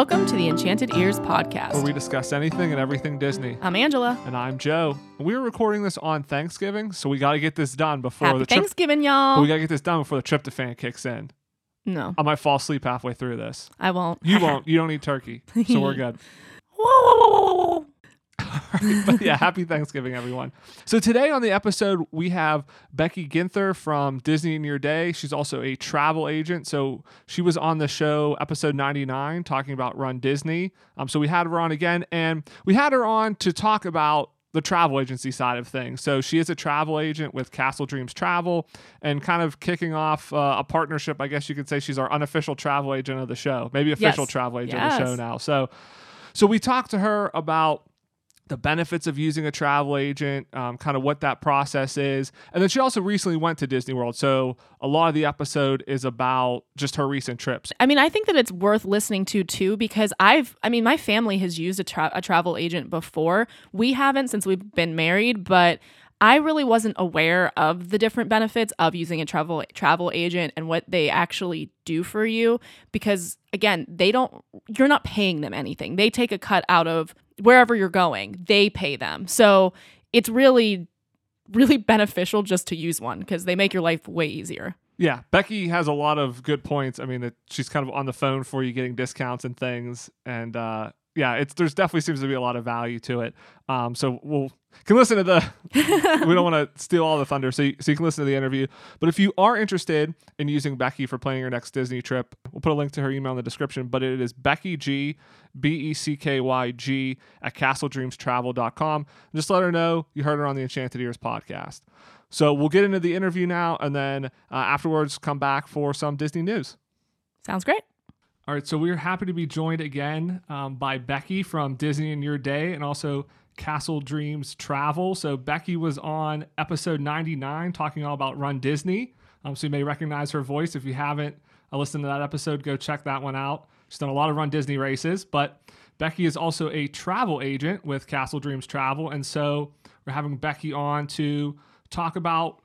Welcome to the Enchanted Ears podcast. where we discuss anything and everything Disney. I'm Angela. And I'm Joe. We are recording this on Thanksgiving, so we got to get this done before Happy the trip. Thanksgiving, y'all. we got to get this done before the tryptophan kicks in. no, I might fall asleep halfway through this. I won't. You won't. You don't eat turkey, so we're good. Whoa. but yeah, happy Thanksgiving, everyone. So today on the episode, we have Becky Ginther from Disney in Your Day. She's also a travel agent. So she was on the show, episode 99, talking about Run Disney. Um, so we had her on again, and we had her on to talk about the travel agency side of things. So she is a travel agent with Castle Dreams Travel and kind of kicking off uh, a partnership. I guess you could say she's our unofficial travel agent of the show, maybe official Yes. travel agent of the show now. So, so we talked to her about the benefits of using a travel agent, um, kind of what that process is. And then she also recently went to Disney World. So a lot of the episode is about just her recent trips. I mean, I think that it's worth listening to too because I've, I mean, my family has used a, tra- a travel agent before. We haven't since we've been married, but I really wasn't aware of the different benefits of using a travel travel agent and what they actually do for you because again, they don't you're not paying them anything. They take a cut out of wherever you're going. They pay them. So, it's really really beneficial just to use one because they make your life way easier. Yeah, Becky has a lot of good points. I mean, she's kind of on the phone for you, getting discounts and things. And uh, yeah, it's there's definitely seems to be a lot of value to it. Um, so we'll can listen to the. we don't want to steal all the thunder, so you, so you can listen to the interview. But if you are interested in using Becky for planning your next Disney trip, we'll put a link to her email in the description. But it is Becky G, B E C K Y G at CastleDreamsTravel.com. Just let her know you heard her on the Enchanted Ears podcast. So we'll get into the interview now, and then uh, afterwards come back for some Disney news. Sounds great. All right, so we're happy to be joined again um, by Becky from Disney in Your Day and also Castle Dreams Travel. So Becky was on episode 99 talking all about Run Disney. Um, so you may recognize her voice. If you haven't uh, listened to that episode, go check that one out. She's done a lot of Run Disney races, but Becky is also a travel agent with Castle Dreams Travel. And so we're having Becky on to talk about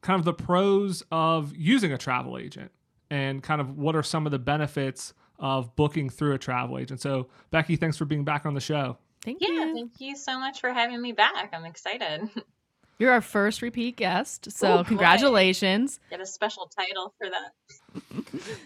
kind of the pros of using a travel agent and kind of what are some of the benefits of booking through a travel agent. So, Becky, thanks for being back on the show. Thank Yeah, you. thank you so much for having me back. I'm excited. You're our first repeat guest, so Oh, boy. congratulations. Get a special title for that.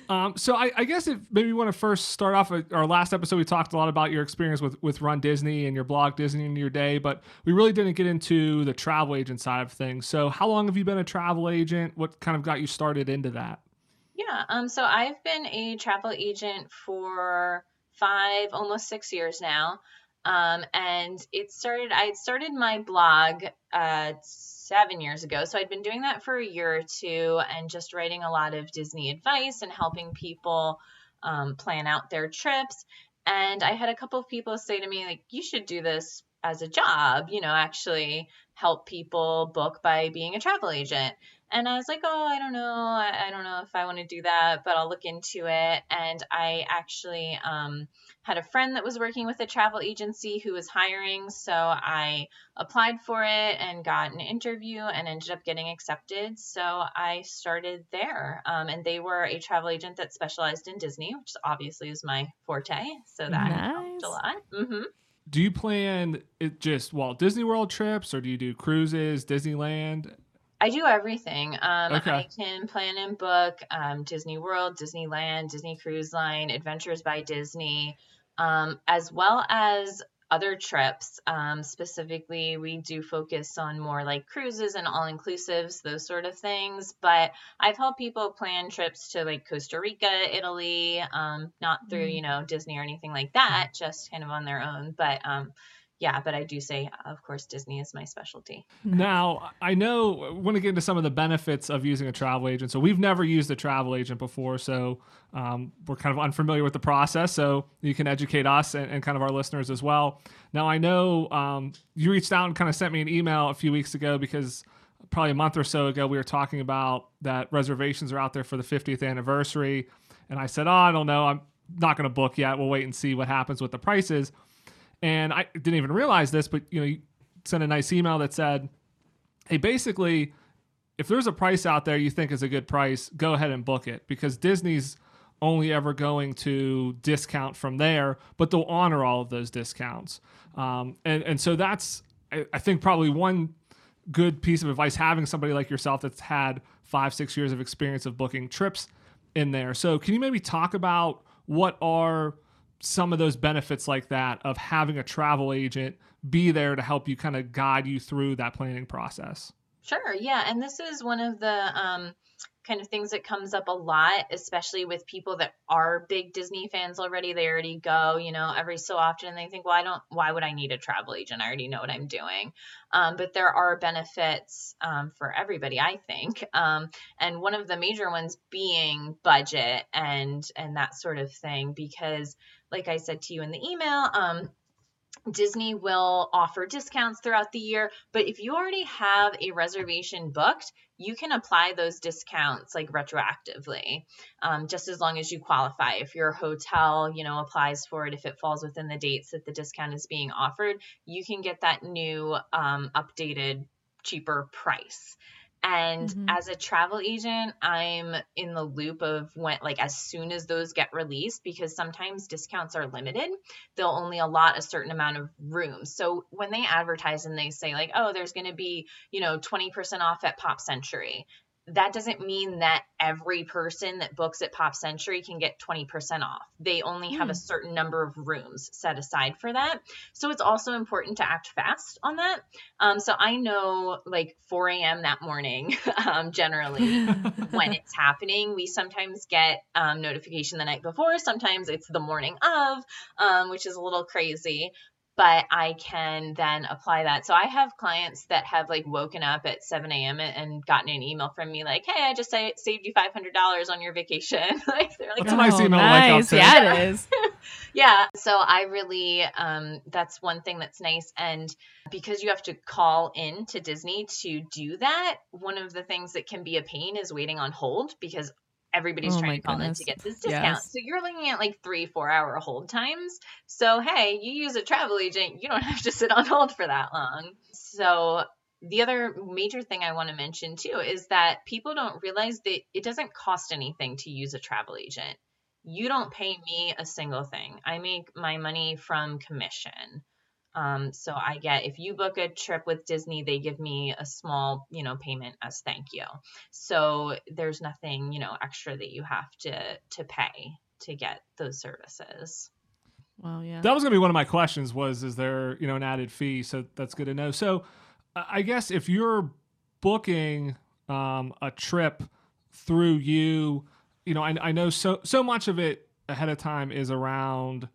Um, so, I, I guess if maybe you want to first start off with our last episode, we talked a lot about your experience with, with Run Disney and your blog, Disney in Your Day, but we really didn't get into the travel agent side of things. So, how long have you been a travel agent? What kind of got you started into that? Yeah, um, so I've been a travel agent for five, almost six years now. Um, and it started, I started my blog uh, seven years ago. So I'd been doing that for a year or two and just writing a lot of Disney advice and helping people um, plan out their trips. And I had a couple of people say to me, like, you should do this as a job, you know, actually help people book by being a travel agent. And I was like, oh, I don't know. I, I don't know if I want to do that, but I'll look into it. And I actually um, had a friend that was working with a travel agency who was hiring. So I applied for it and got an interview and ended up getting accepted. So I started there. Um, and they were a travel agent that specialized in Disney, which obviously is my forte. So that Nice. helped a lot. hmm Do you plan it just Walt Disney World trips or do you do cruises, Disneyland? I do everything. Um, Okay. I can plan and book um, Disney World, Disneyland, Disney Cruise Line, Adventures by Disney, um, as well as other trips. Um, specifically, we do focus on more like cruises and all inclusives, those sort of things. But I've helped people plan trips to like Costa Rica, Italy, um, not through, you know, Disney or anything like that, just kind of on their own. But um, yeah, but I do say, of course, Disney is my specialty. Now, I know I want to get into some of the benefits of using a travel agent. So we've never used a travel agent before, so um, we're kind of unfamiliar with the process. So you can educate us and, and kind of our listeners as well. Now, I know um, you reached out and kind of sent me an email a few weeks ago because probably a month or so ago we were talking about that reservations are out there for the 50th anniversary, and I said, "Oh, I don't know, I'm not going to book yet. We'll wait and see what happens with the prices." And I didn't even realize this, but you know, you sent a nice email that said, "Hey, basically, if there's a price out there you think is a good price, go ahead and book it because Disney's only ever going to discount from there, but they'll honor all of those discounts. Um, and and so that's I, I think probably one good piece of advice having somebody like yourself that's had five six years of experience of booking trips in there. So can you maybe talk about what are some of those benefits like that of having a travel agent be there to help you kind of guide you through that planning process? Sure. Yeah. And this is one of the um, kind of things that comes up a lot, especially with people that are big Disney fans already. They already go, you know, every so often and they think, well, I don't, why would I need a travel agent? I already know what I'm doing. Um, but there are benefits um, for everybody, I think. Um, and one of the major ones being budget and, and that sort of thing, because like I said to you in the email, um, Disney will offer discounts throughout the year, but if you already have a reservation booked, you can apply those discounts like retroactively, um, just as long as you qualify. If your hotel, you know, applies for it, if it falls within the dates that the discount is being offered, you can get that new um, updated cheaper price. And mm-hmm. as a travel agent, I'm in the loop of when, like, as soon as those get released, because sometimes discounts are limited, they'll only allot a certain amount of rooms. So when they advertise and they say, like, oh, there's going to be, you know, 20% off at Pop Century, that doesn't mean that every person that books at Pop Century can get 20% off. They only have mm. a hmm. certain number of rooms set aside for that. So it's also important to act fast on that. Um, so I know like 4 a.m. that morning, um, generally when it's happening. We sometimes get um, notification the night before, sometimes it's the morning of, um, which is a little crazy but I can then apply that. So I have clients that have like woken up at 7 a.m. and gotten an email from me like, "Hey, I just saved you $500 on your vacation." like they're like, "That's oh, a nice email." Nice. Like yeah, it is. yeah. So I really, um, that's one thing that's nice, and because you have to call in to Disney to do that, one of the things that can be a pain is waiting on hold because everybody's oh trying to call goodness. in to get this discount. Yes. So you're looking at like three, four hour hold times. So hey, you use a travel agent, you don't have to sit on hold for that long. So the other major thing I want to mention too is that people don't realize that it doesn't cost anything to use a travel agent. You don't pay me a single thing. I make my money from commission. Um, so I get if you book a trip with Disney, they give me a small, you know, payment as thank you. So there's nothing, you know, extra that you have to to pay to get those services. Well, yeah. That was gonna be one of my questions. Was is there, you know, an added fee? So that's good to know. So I guess if you're booking um, a trip through you, you know, I, I know so so much of it ahead of time is around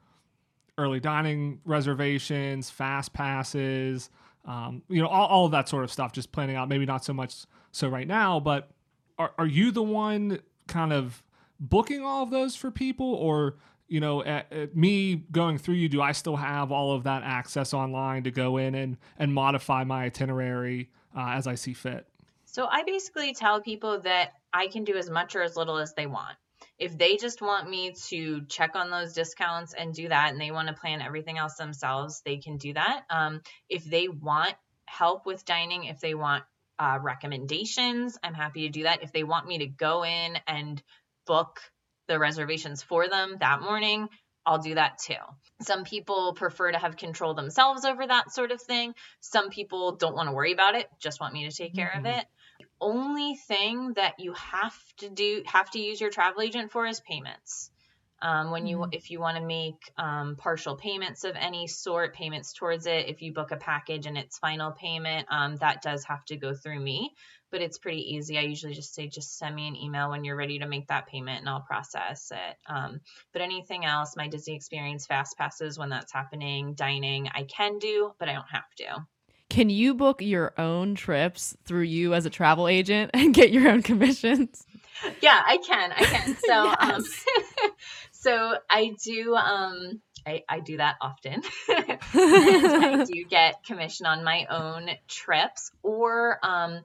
early dining reservations, fast passes, um, you know, all, all of that sort of stuff, just planning out. Maybe not so much so right now, but are, are you the one kind of booking all of those for people or you know at, at me going through you do i still have all of that access online to go in and and modify my itinerary uh, as i see fit so i basically tell people that i can do as much or as little as they want if they just want me to check on those discounts and do that and they want to plan everything else themselves they can do that um, if they want help with dining if they want uh, recommendations i'm happy to do that if they want me to go in and book the reservations for them that morning I'll do that too. Some people prefer to have control themselves over that sort of thing. Some people don't want to worry about it, just want me to take care mm-hmm. of it only thing that you have to do have to use your travel agent for is payments. Um, when you mm-hmm. if you want to make um, partial payments of any sort, payments towards it, if you book a package and it's final payment, um, that does have to go through me. But it's pretty easy. I usually just say just send me an email when you're ready to make that payment and I'll process it. Um, but anything else, my Disney Experience fast passes when that's happening, dining, I can do, but I don't have to. Can you book your own trips through you as a travel agent and get your own commissions? Yeah, I can. I can. So, um, so I do. Um, I, I do that often. I do get commission on my own trips, or um,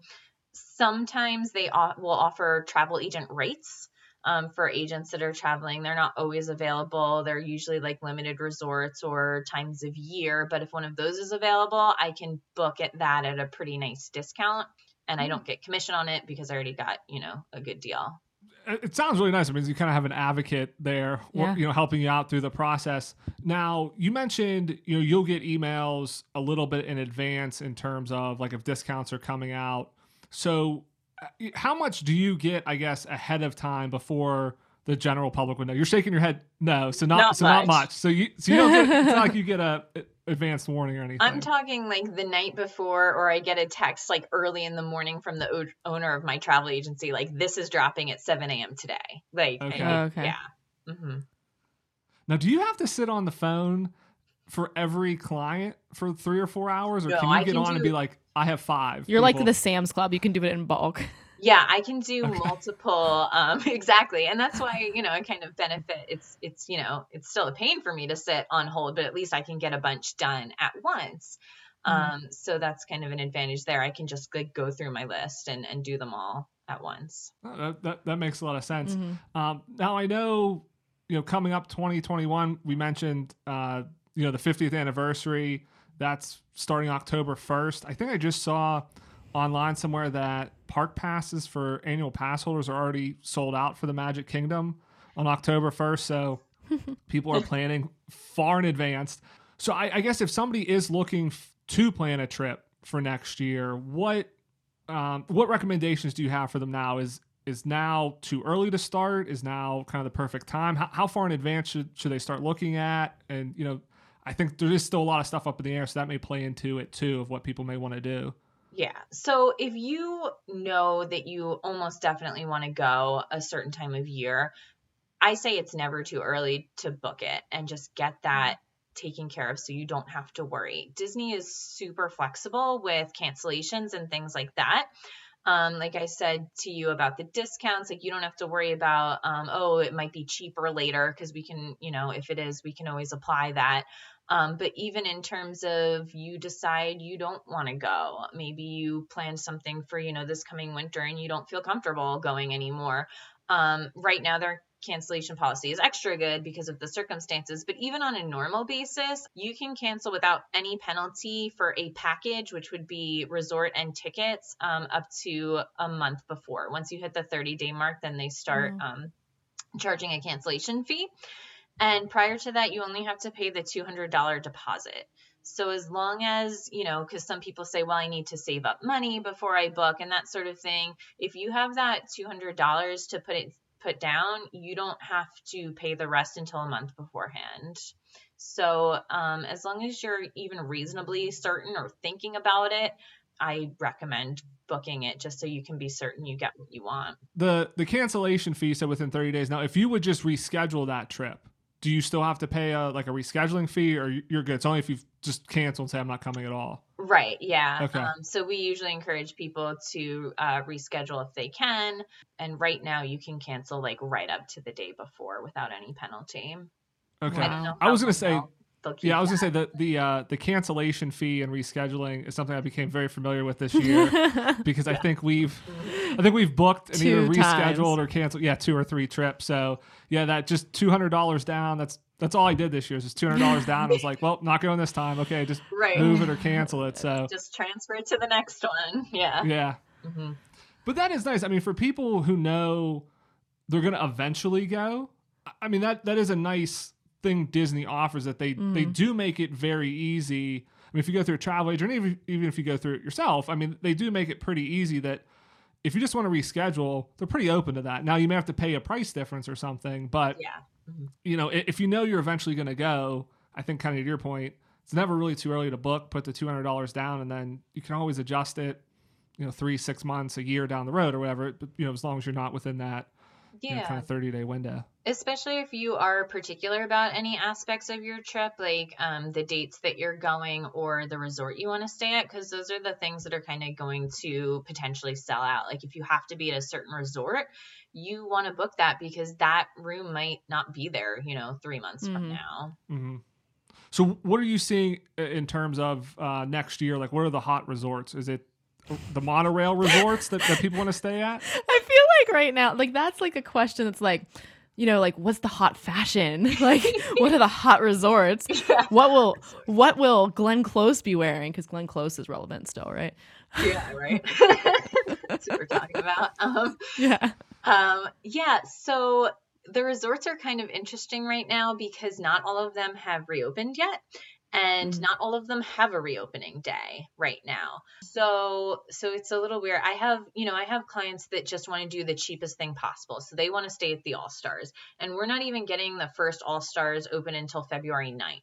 sometimes they will offer travel agent rates um, for agents that are traveling. They're not always available. They're usually like limited resorts or times of year. But if one of those is available, I can book it that at a pretty nice discount. And I don't get commission on it because I already got, you know, a good deal. it sounds really nice. I mean, you kind of have an advocate there, Yeah. you know, helping you out through the process. Now, you mentioned, you know, you'll get emails a little bit in advance in terms of like if discounts are coming out. So, uh, how much do you get, I guess, ahead of time before the general public would know? You're shaking your head, no. So not, Not so not much. much. So you, so you don't get, it's not like you get a, a advanced warning or anything. I'm talking like the night before, or I get a text like early in the morning from the o- owner of my travel agency, like this is dropping at 7 a.m. today. Like, Okay. and- Oh, okay. yeah. hmm Now, do you have to sit on the phone for every client for three or four hours, or No, can you I get can on and be like, I have five? You're like the Sam's Club. You can do it in bulk. Yeah, I can do Okay. multiple um exactly. And that's why, you know, I kind of benefit. It's it's, you know, it's still a pain for me to sit on hold, but at least I can get a bunch done at once. Mhm. Um so that's kind of an advantage there. I can just like go through my list and and do them all at once. Oh, That, that, that makes a lot of sense. Mhm. Um, now I know, you know, coming up 2021, we mentioned, uh, you know, the 50th anniversary. That's starting October 1st. I think I just saw online somewhere that park passes for annual pass holders are already sold out for the Magic Kingdom on October 1st. So people are planning far in advance. So I, I guess if somebody is looking f- to plan a trip for next year, what um, what recommendations do you have for them now? Is is now too early to start? Is now kind of the perfect time? How, how far in advance should, should they start looking at? And you know, I think there is still a lot of stuff up in the air, so that may play into it too of what people may want to do. Yeah. So if you know that you almost definitely want to go a certain time of year, I say it's never too early to book it and just get that taken care of so you don't have to worry. Disney is super flexible with cancellations and things like that. Um, like I said to you about the discounts, like you don't have to worry about, um, oh, it might be cheaper later because we can, you know, if it is, we can always apply that. Um, but even in terms of you decide you don't want to go, maybe you planned something for, you know, this coming winter and you don't feel comfortable going anymore. Um, right now, their cancellation policy is extra good because of the circumstances. But even on a normal basis, you can cancel without any penalty for a package, which would be resort and tickets, um, up to a month before. Once you hit the 30 day mark, then they start um, charging a cancellation fee. And prior to that, you only have to pay the $200 deposit. So as long as, you know, because some people say, well, I need to save up money before I book and that sort of thing. If you have that $200 to put it put down, you don't have to pay the rest until a month beforehand. So um, as long as you're even reasonably certain or thinking about it, I recommend booking it just so you can be certain you get what you want. The the cancellation fee said within 30 days. Now, if you would just reschedule that trip, do you still have to pay a like a rescheduling fee, or you- you're good? It's only if you've just canceled and say I'm not coming at all. Right. Yeah. Okay. Um, so we usually encourage people to uh, reschedule if they can. And right now, you can cancel like right up to the day before without any penalty. Okay. I don't know. I was gonna say- they'll- keep Yeah, I was gonna say the the uh, the cancellation fee and rescheduling is something I became very familiar with this year because I think we've I think we've booked and either rescheduled times. or canceled. Yeah, two or three trips. So yeah, that just two hundred dollars down. That's that's all I did this year. Is just two hundred dollars down. I was like, well, not going this time. Okay, just Right. move it or cancel it. So Just transfer it to the next one. Yeah. yeah, hmm but that is nice. I mean, for people who know they're gonna eventually go, I- I mean that that is a nice thing Disney offers that they they mm. do make it very easy. I mean, if you go through a travel agent, even even if you go through it yourself, I mean, they do make it pretty easy that if you just want to reschedule, they're pretty open to that. Now you may have to pay a price difference or something, but Yeah. Mm-hmm. you know, if you know you're eventually going to go, I think kind of to your point, it's never really too early to book. Put the two hundred dollars down, and then you can always adjust it. You know, three, six months, a year down the road, or whatever. But you know, as long as you're not within that you know, Yeah. kind of thirty day window. Especially if you are particular about any aspects of your trip like um, the dates that you're going or the resort you want to stay at because those are the things that are kind of going to potentially sell out like if you have to be at a certain resort you want to book that because that room might not be there you know three months from Mhm. now hmm So, what are you seeing in terms of uh, next year? Like, what are the hot resorts? Is it the monorail resorts that, that people want to stay at? I feel like right now, like that's like a question that's like, you know, like what's the hot fashion? Like, what are the hot resorts? What will what will Glenn Close be wearing? Because Glenn Close is relevant still, right? yeah right that's what we're talking about um, Yeah. Um, yeah, so the resorts are kind of interesting right now because not all of them have reopened yet and Mhm. not all of them have a reopening day right now. So so it's a little weird. I have, you know, I have clients that just want to do the cheapest thing possible. So they want to stay at the All-Stars and we're not even getting the first All-Stars open until February 9th.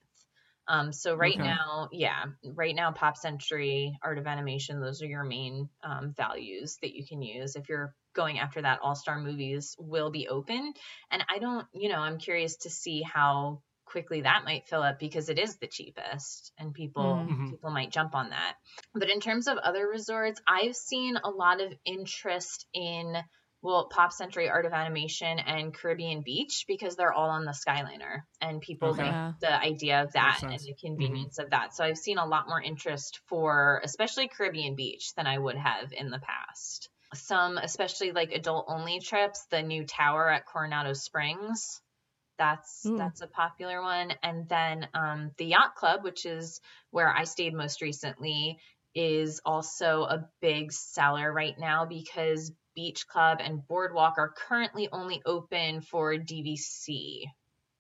Um, so right Okay. now, yeah, right now, Pop Century, Art of Animation, those are your main um, values that you can use if you're going after that. All Star Movies will be open, and I don't, you know, I'm curious to see how quickly that might fill up because it is the cheapest, and people Mhm. people might jump on that. But in terms of other resorts, I've seen a lot of interest in well, Pop Century Art of Animation and Caribbean Beach because they're all on the Skyliner and people Okay. like the idea of that and the convenience of that. So I've seen a lot more interest for especially Caribbean Beach than I would have in the past. Some especially like adult only trips, the new tower at Coronado Springs. That's Ooh. that's a popular one. And then um, the yacht club, which is where I stayed most recently, is also a big seller right now because Beach Club and Boardwalk are currently only open for DVC,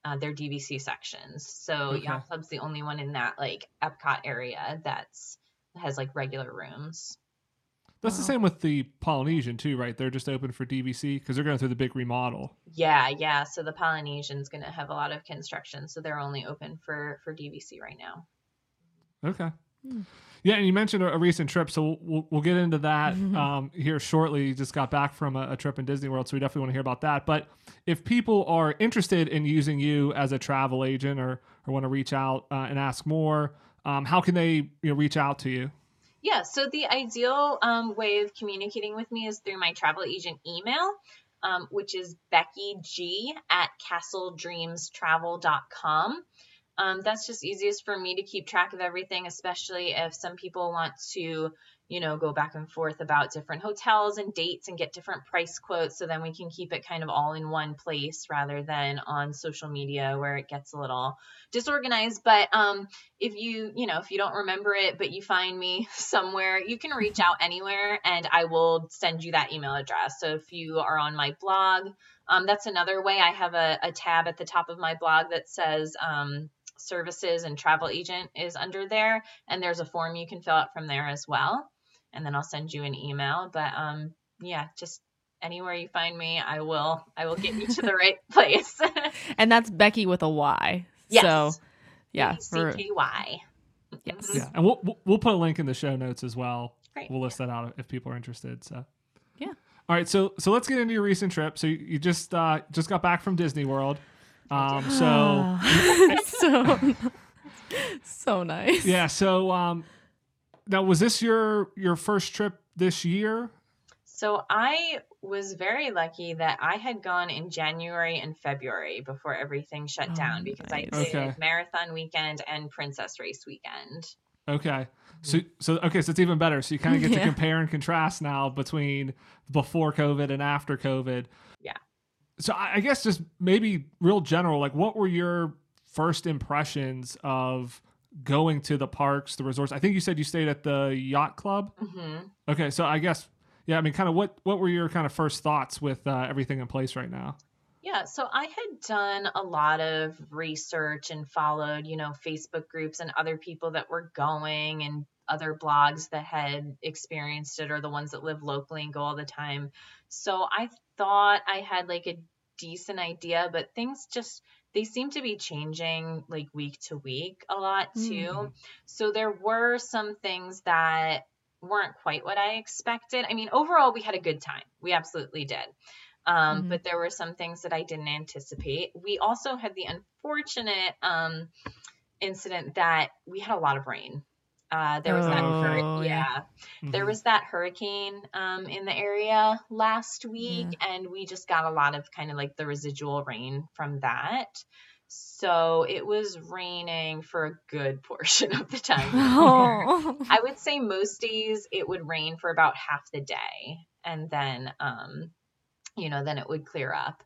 uh, their DVC sections. So Okay. Yacht Club's the only one in that like Epcot area that's has like regular rooms. That's the same with the Polynesian too, right? They're just open for DVC because they're going through the big remodel. Yeah, yeah. So the Polynesian's gonna have a lot of construction, so they're only open for for DVC right now. Okay. Hmm. Yeah, and you mentioned a, a recent trip, so we'll, we'll, we'll get into that Mhm. um, here shortly. You just got back from a, a trip in Disney World, so we definitely want to hear about that. But if people are interested in using you as a travel agent or, or want to reach out uh, and ask more, um, how can they you know, reach out to you? Yeah, so the ideal um, way of communicating with me is through my travel agent email, um, which is Becky G at castledreamstravel.com. Um, that's just easiest for me to keep track of everything, especially if some people want to, you know, go back and forth about different hotels and dates and get different price quotes. So then we can keep it kind of all in one place rather than on social media where it gets a little disorganized. But um, if you, you know, if you don't remember it, but you find me somewhere, you can reach out anywhere and I will send you that email address. So if you are on my blog, um, that's another way. I have a, a tab at the top of my blog that says um, services and travel agent is under there. And there's a form you can fill out from there as well. And then I'll send you an email. But um, yeah, just anywhere you find me, I will I will get you to the right place. And that's Becky with a Y. yes. So yeah, for- C-K-Y. Yes. Mhm. Yeah, and we'll we'll- we'll put a link in the show notes as well. Great. We'll list that out if people are interested. So Yeah. All right, so so let's get into your recent trip. So you, you just uh, just got back from Disney World. Um, so so so nice. yeah, so um, now was this your your first trip this year? So I was very lucky that I had gone in January and February before everything shut Oh, down because I did Okay. marathon weekend and princess race weekend. Okay. Mm-hmm. So so okay, so it's even better. So you kind of get to compare and contrast now between before COVID and after COVID. Yeah. So I, I guess just maybe real general, like what were your first impressions of going to the parks, the resorts? I think you said you stayed at the yacht club. hmm Okay, so I guess yeah, I mean, kind of what what were your kind of first thoughts with uh, everything in place right now? Yeah, so I had done a lot of research and followed, you know, Facebook groups and other people that were going and other blogs that had experienced it or the ones that live locally and go all the time. So I thought I had like a decent idea, but things just they seem to be changing like week to week a lot too. Mhm. So there were some things that weren't quite what I expected. I mean, overall we had a good time. We absolutely did. Um, Mhm. But there were some things that I didn't anticipate. We also had the unfortunate um, incident that we had a lot of rain. Uh, there was that, Oh, hurricane. yeah. yeah, there Mhm. was that hurricane um, in the area last week, and we just got a lot of kind of like the residual rain from that. So it was raining for a good portion of the time. Oh. I would say most days it would rain for about half the day, and then, um, you know, then it would clear up.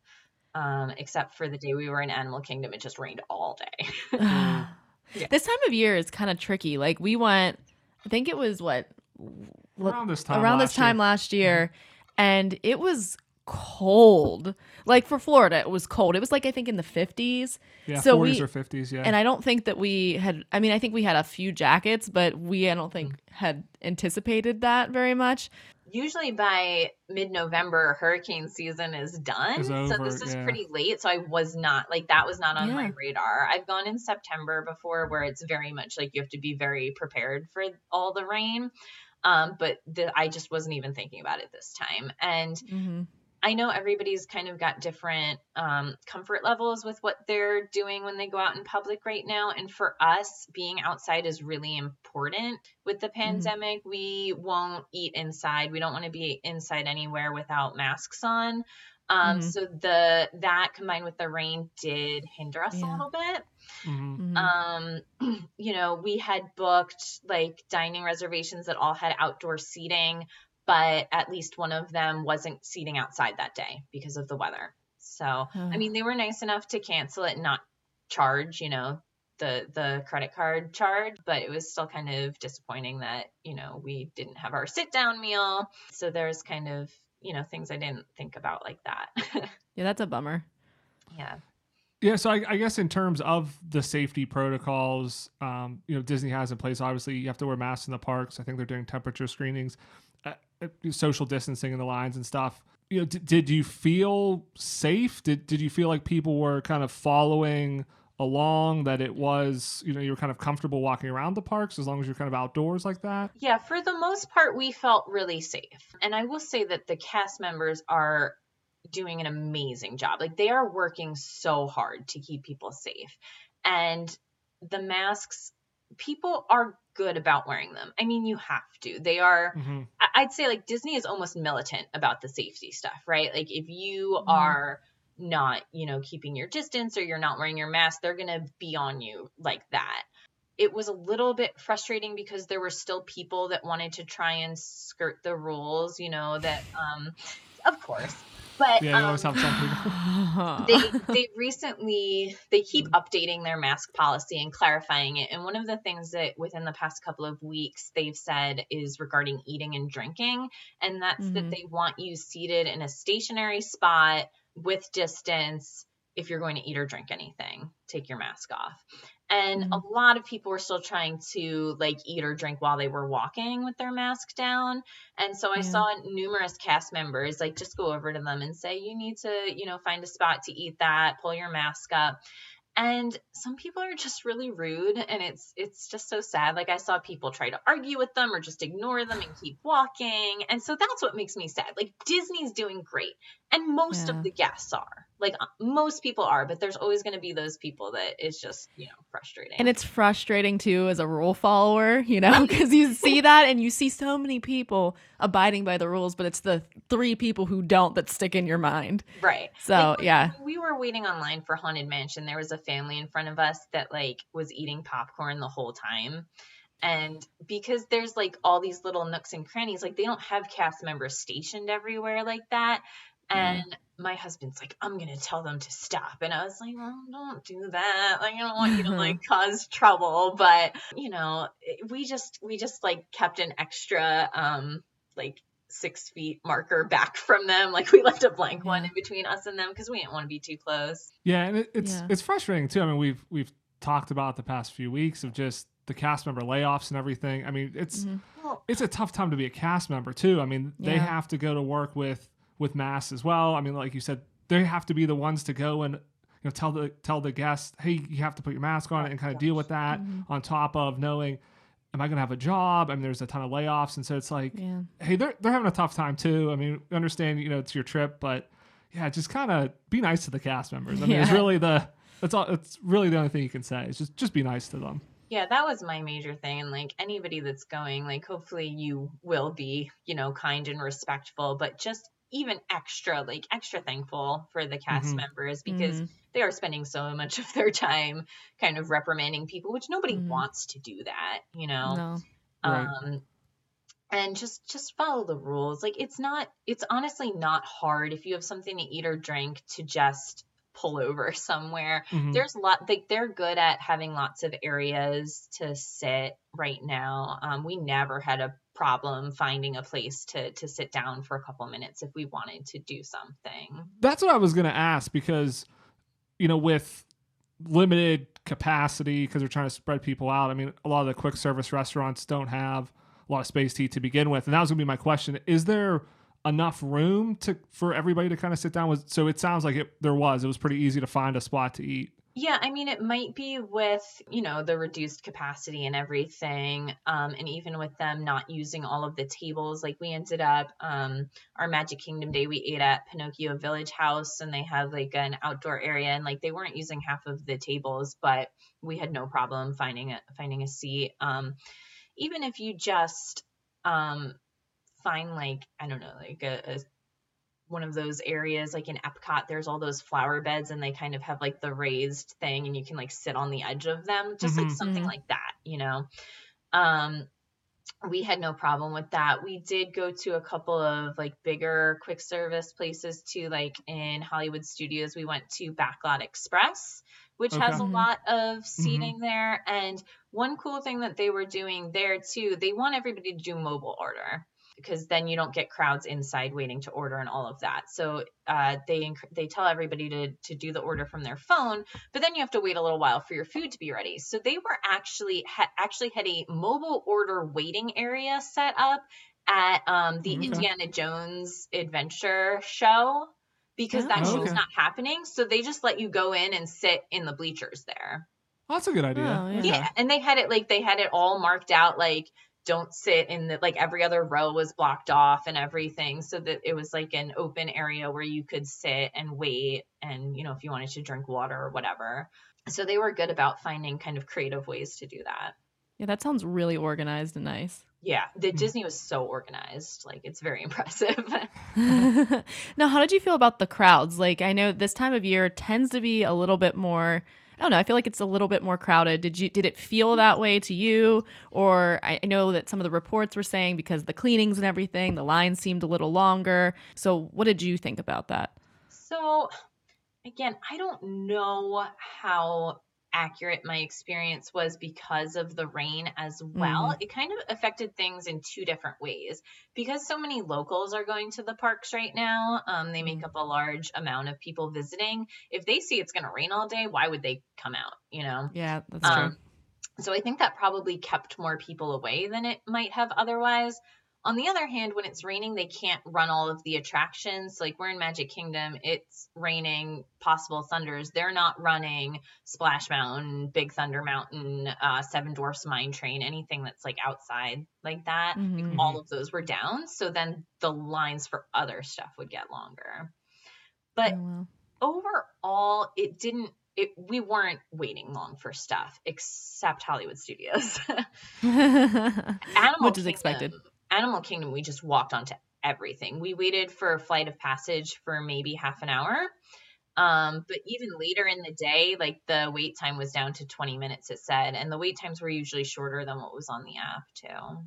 Um, except for the day we were in Animal Kingdom, it just rained all day. Yeah. This time of year is kind of tricky. Like we went, I think it was what around this time around this last year. last year, and it was cold. Like for Florida, it was cold. It was like I think in the 50s. Yeah, So 40s we- or 50s. Yeah. And I don't think that we had I mean, I think we had a few jackets, but we I don't think Mm. had anticipated that very much. Usually by mid-November, hurricane season is done. Is so this is yeah. pretty late. So I was not like that was not on my radar. I've gone in September before where it's very much like you have to be very prepared for all the rain. Um, but the, I just wasn't even thinking about it this time. And Mm-hmm. I know everybody's kind of got different um, comfort levels with what they're doing when they go out in public right now. And for us, being outside is really important. With the pandemic, we won't eat inside. We don't want to be inside anywhere without masks on. Um, Mhm. So the that combined with the rain did hinder us a little bit Mhm. um you know we had booked like dining reservations that all had outdoor seating but at least one of them wasn't seating outside that day because of the weather. So i mean they were nice enough to cancel it and not charge you know the the credit card charge but it was still kind of disappointing that you know we didn't have our sit down meal. So there's kind of you know things i didn't think about like that. Yeah, that's a bummer. yeah Yeah, so I, I guess in terms of the safety protocols, um, you know, Disney has in place. Obviously, you have to wear masks in the parks. I think they're doing temperature screenings, uh, uh, social distancing in the lines and stuff. You know, d- did you feel safe? Did did you feel like people were kind of following along? That it was, you know, you were kind of comfortable walking around the parks as long as you're kind of outdoors like that. Yeah, for the most part, we felt really safe. And I will say that the cast members are doing an amazing job. Like they are working so hard to keep people safe. And the masks, people are good about wearing them. I mean, you have to. They are, hmm I- I'd say like Disney is almost militant about the safety stuff, right? Like if you Mhm. are not, you know, keeping your distance or you're not wearing your mask, they're going to be on you like that. It was a little bit frustrating because there were still people that wanted to try and skirt the rules, you know, that um of course. But Yeah, you always um, have some people. they they recently they keep updating their mask policy and clarifying it and one of the things that within the past couple of weeks they've said is regarding eating and drinking and that's that Mhm. they want you seated in a stationary spot with distance if you're going to eat or drink anything take your mask off and mm-hmm. a lot of people were still trying to like eat or drink while they were walking with their mask down and so I Yeah. saw numerous cast members like just go over to them and say, you need to, you know, find a spot to eat that, pull your mask up. And some people are just really rude and it's it's just so sad. Like I saw people try to argue with them or just ignore them and keep walking. And so that's what makes me sad. Like Disney's doing great and most Yeah. of the guests are. Like uh, most people are, but there's always going to be those people that is just, you know, frustrating. And it's frustrating too as a rule follower, you know, because you see that and you see so many people abiding by the rules, but it's the three people who don't that stick in your mind. right. So, Like, yeah. we were waiting online for Haunted Mansion. There was a family in front of us that like was eating popcorn the whole time. And because there's like all these little nooks and crannies, like they don't have cast members stationed everywhere like that. Yeah. And my husband's like, I'm gonna tell them to stop. And I was like, well, don't do that. Like I don't want you to like cause trouble. But you know, we just we just like kept an extra um like six feet marker back from them. Like we left a blank one in between us and them because we didn't want to be too close. Yeah, and it, it's Yeah. it's frustrating too. I mean, we've we've talked about the past few weeks of just the cast member layoffs and everything. I mean, it's Mhm. Well, it's a tough time to be a cast member too. I mean, they have to go to work with with masks as well. I mean, like you said, they have to be the ones to go and you know tell the tell the guest, hey, you have to put your mask on and kind of deal with that. Mhm. On top of knowing, am I going to have a job? I mean, there's a ton of layoffs, and so it's like, Yeah. hey, they're they're having a tough time too. I mean, understand you know it's your trip, but yeah, just kind of be nice to the cast members. I mean, it's really the that's all. It's really the only thing you can say. Is just just be nice to them. yeah, that was my major thing. And like anybody that's going, like hopefully you will be, you know, kind and respectful, but just even extra, like extra thankful for the cast Mhm. members because Mhm. they are spending so much of their time kind of reprimanding people, which nobody Mhm. wants to do that, you know. No. Right. um and just just follow the rules like it's not it's honestly not hard if you have something to eat or drink to just pull over somewhere. Mhm. There's a lot like they're good at having lots of areas to sit right now. Um, we never had a problem finding a place to to sit down for a couple minutes if we wanted to do something. That's what I was going to ask because, you know, with limited capacity because they're trying to spread people out. I mean, a lot of the quick service restaurants don't have a lot of space to eat to begin with, and that was going to be my question: Is there enough room to for everybody to kind of sit down with? So it sounds like it there was. It was pretty easy to find a spot to eat. Yeah, I mean, it might be with, you know, the reduced capacity and everything. Um, and even with them not using all of the tables, like we ended up, um, our Magic Kingdom day, we ate at Pinocchio Village Haus and they have like an outdoor area and like they weren't using half of the tables, but we had no problem finding a, finding a seat. Um, even if you just, um, find like, I don't know, like a, a one of those areas like in Epcot there's all those flower beds and they kind of have like the raised thing and you can like sit on the edge of them just like Mhm. something Mhm. like that you know um we had no problem with that we did go to a couple of like bigger quick service places too like in Hollywood Studios we went to Backlot Express which has a Mhm. lot of seating there and one cool thing that they were doing there too they want everybody to do mobile order because then you don't get crowds inside waiting to order and all of that. So uh, they enc- they tell everybody to to do the order from their phone, but then you have to wait a little while for your food to be ready. So they were actually ha- actually had a mobile order waiting area set up at um, the Okay. Indiana Jones Adventure show because that Oh. show's Okay. not happening. So they just let you go in and sit in the bleachers there. Well, that's a good idea. Oh, yeah. Yeah, and they had it like they had it all marked out like don't sit in the like every other row was blocked off and everything so that it was like an open area where you could sit and wait and you know if you wanted to drink water or whatever. So they were good about finding kind of creative ways to do that. Yeah, that sounds really organized and nice. Yeah, the Hmm. Disney was so organized. Like it's very impressive. now, how did you feel about the crowds? Like, I know this time of year tends to be a little bit more. I don't know. I feel like it's a little bit more crowded. Did you did it feel that way to you, or I know that some of the reports were saying because the cleanings and everything, the lines seemed a little longer. So, what did you think about that? So, again, I don't know how accurate my experience was because of the rain as well. It kind of affected things in two different ways. Because so many locals are going to the parks right now, um, they make Mhm. up a large amount of people visiting. If they see it's going to rain all day, why would they come out? You know? Yeah, that's true. Um, so I think that probably kept more people away than it might have otherwise. On the other hand, when it's raining, they can't run all of the attractions. Like we're in Magic Kingdom, it's raining, possible thunders. They're not running Splash Mountain, Big Thunder Mountain, uh, Seven Dwarfs Mine Train, anything that's like outside like that. Mhm. All of those were down. So then the lines for other stuff would get longer. But Oh, overall it didn't it we weren't waiting long for stuff except hollywood studios well. animal Which is Kingdom- expected. Animal kingdom we just walked onto everything we waited for a flight of passage for maybe half an hour um, but even later in the day like the wait time was down to 20 minutes it said and the wait times were usually shorter than what was on the app too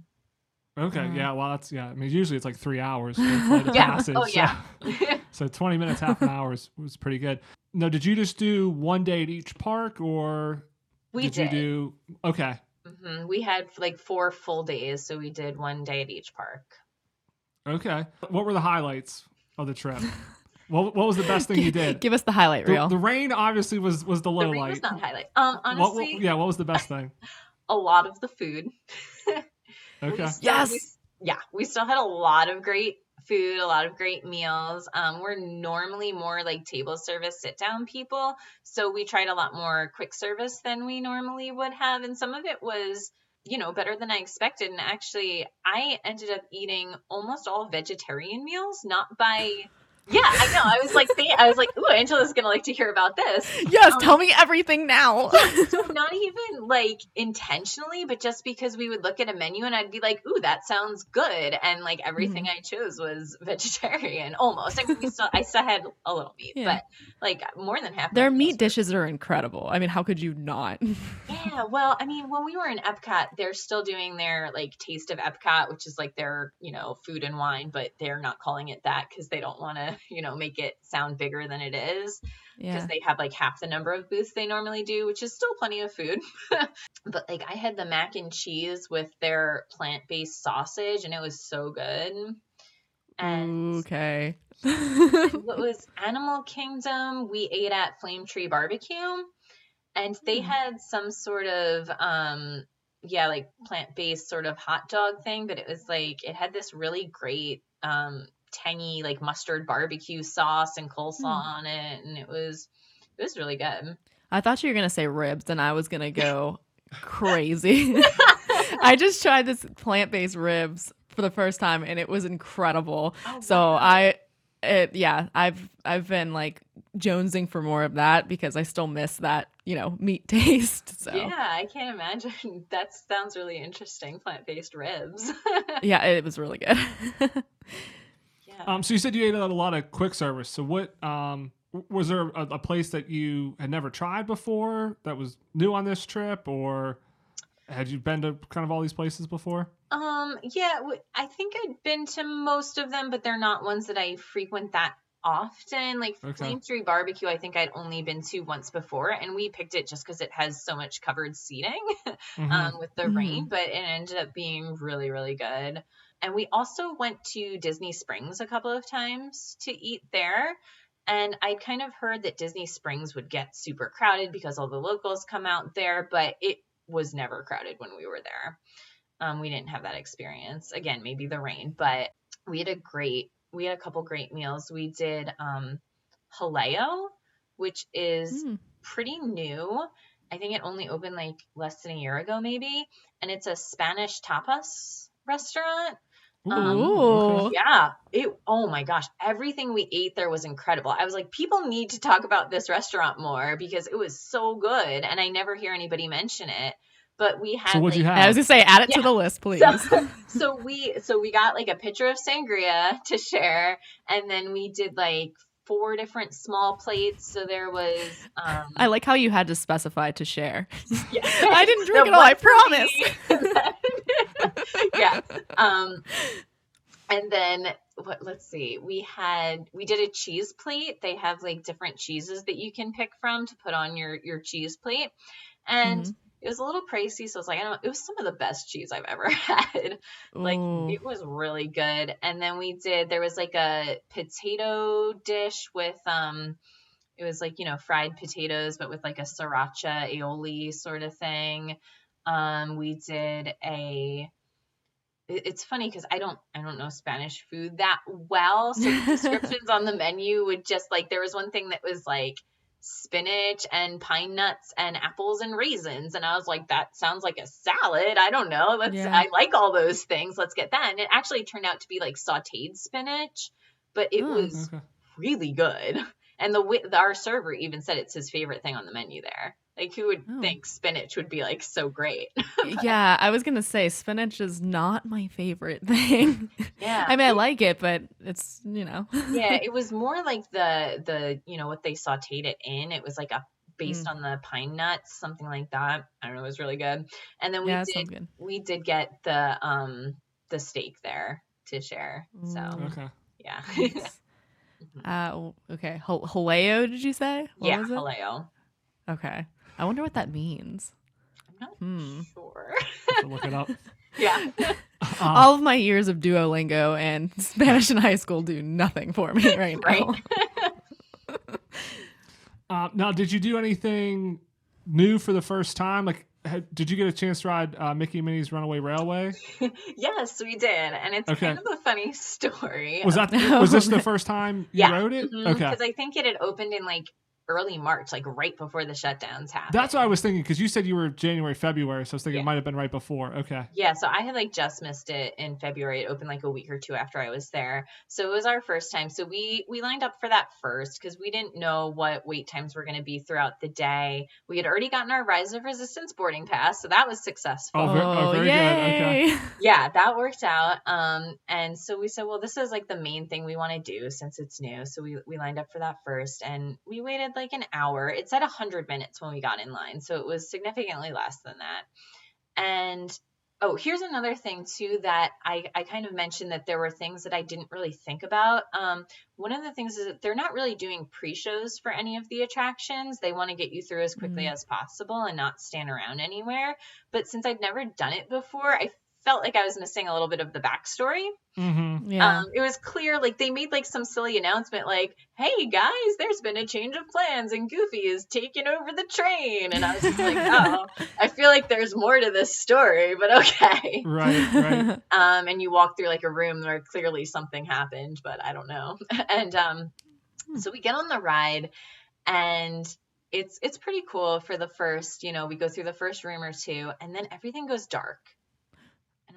Okay. Mhm. Yeah. Well, that's yeah. I mean, usually it's like three hours for a flight of Yeah. passage. Oh, so- yeah. So, 20 minutes, half an hour was, was pretty good. No, did you just do one day at each park, or we did, did, you do? Okay. Hmm we had like four full days so we did one day at each park Okay. What were the highlights of the trip? what, what was the best thing you did? Give us the highlight The, reel. the rain obviously was was the the low rain light. was not highlight um honestly what, yeah, what was the best thing? a lot of the food Okay. Still- Yes! we- yeah, we still had a lot of great food, a lot of great meals. Um, we're normally more like table service sit down people. So we tried a lot more quick service than we normally would have. And some of it was, you know, better than I expected. And actually, I ended up eating almost all vegetarian meals, not by. Yeah, I know. I was like, I was like, ooh, Angela's gonna like to hear about this. yes, um, tell me everything now. so not even like intentionally, but just because we would look at a menu and I'd be like, "Ooh, that sounds good," and like everything I chose was vegetarian almost. I mean, we still, I still had a little meat, Yeah. but like more than half. Their meat were- dishes are incredible. I mean, how could you not? Yeah, well, I mean, when we were in Epcot, they're still doing their like taste of Epcot, which is like their you know food and wine, but they're not calling it that because they don't want to to, you know, make it sound bigger than it is because Yeah. they have like half the number of booths they normally do, which is still plenty of food. but like I had the mac and cheese with their plant-based sausage and it was so good. And okay. what was Animal Kingdom? We ate at Flame Tree Barbecue, and they Hmm. had some sort of um yeah like plant based sort of hot dog thing, but it was like it had this really great um tangy like mustard barbecue sauce and coleslaw Hmm. on it, and it was it was really good. I thought you were gonna say ribs, and I was gonna go crazy. I just tried this plant-based ribs for the first time, and it was incredible. Oh, So wow. I, it yeah, I've I've been like jonesing for more of that because I still miss that you know meat taste. So Yeah, I can't imagine. That sounds really interesting. Plant based ribs. yeah, it was really good. Um, so you said you ate at a lot of quick service. So what um, was there a, a place that you had never tried before that was new on this trip, or had you been to kind of all these places before? Um, yeah, I think I'd been to most of them, but they're not ones that I frequent that often. Like Okay. Flame Tree Barbecue, I think I'd only been to once before, and we picked it just because it has so much covered seating Mhm. um, with the Mhm. rain, but it ended up being really, really good. And we also went to Disney Springs a couple of times to eat there. And I kind of heard that Disney Springs would get super crowded because all the locals come out there, but it was never crowded when we were there. Um, we didn't have that experience. Again, maybe the rain, but we had a great, we had a couple great meals. We did um, Jaleo, which is Mm. pretty new. I think it only opened like less than a year ago, maybe. And it's a Spanish tapas restaurant. Ooh, um, Yeah. It oh my gosh. Everything we ate there was incredible. I was like, people need to talk about this restaurant more because it was so good. And I never hear anybody mention it. But we had So what'd you have? I was gonna say add it Yeah. to the list, please. so, so we so we got like a pitcher of sangria to share and then we did like four different small plates so there was um I like how you had to specify to share. yeah. I didn't drink The it all, I one for me. yeah. Um and then what let's see we had we did a cheese plate. They have like different cheeses that you can pick from to put on your your cheese plate. And Mhm. it was a little pricey so it's like i don't know it was some of the best cheese i've ever had. Like Ooh. it was really good. And then we did there was like a potato dish with um it was like you know fried potatoes but with like a sriracha aioli sort of thing um we did a it's funny because i don't i don't know spanish food that well so the descriptions on the menu would just like there was one thing that was like spinach and pine nuts and apples and raisins and i was like that sounds like a salad i don't know let's Yeah. i like all those things let's get that and it actually turned out to be like sauteed spinach but it Oh, was Okay. really good and the wi- our server even said it's his favorite thing on the menu there like who would Oh. think spinach would be like so great yeah, I was gonna say spinach is not my favorite thing. yeah I mean, I like it, but it's you know. yeah it was more like the the you know what they sauteed it in it was like a based Mm. on the pine nuts something like that i don't know it was really good and then we yeah, did good. we did get the um the steak there to share so Mm. Okay. yeah Nice. uh, okay, Hal- Jaleo, did you say? What yeah was it? Jaleo Okay, I wonder what that means. i'm not Hmm. sure look it up. yeah Um, All of my years of Duolingo and Spanish in high school do nothing for me right now. Right. Uh, now, did you do anything new for the first time? Like, did you get a chance to ride uh, Mickey and Minnie's Runaway Railway? yes we did and it's Okay. kind of a funny story Was that was this the first time you Yeah. rode it? Okay, because i think it had opened in like early march like right before the shutdowns happened that's what I was thinking because you said you were January, February, so I was thinking Yeah. it might have been right before. Okay, Yeah, so I had like just missed it in February. It opened like a week or two after I was there. So it was our first time. So we we lined up for that first because we didn't know what wait times were going to be throughout the day. We had already gotten our Rise of Resistance boarding pass, so that was successful. Oh, ver- oh, very good. Okay. Yeah, that worked out. Um, and so we said, well, this is like the main thing we want to do since it's new. So we we lined up for that first, and we waited like an hour. It said hundred minutes when we got in line, so it was significantly less than that. And oh, here's another thing too that I, I kind of mentioned that there were things that I didn't really think about. Um, one of the things is that they're not really doing pre-shows for any of the attractions. They want to get you through as quickly Mm. as possible and not stand around anywhere. But since I'd never done it before, I felt like I was missing a little bit of the backstory. Mm-hmm. Yeah. Um, it was clear, like they made like some silly announcement, like, "Hey guys, there's been a change of plans, and Goofy is taking over the train." And I was just like, "Oh, I feel like there's more to this story, but okay." Right, right. Um, and you walk through like a room where clearly something happened, but I don't know. and um, so we get on the ride, and it's it's pretty cool for the first, you know, we go through the first room or two, and then everything goes dark.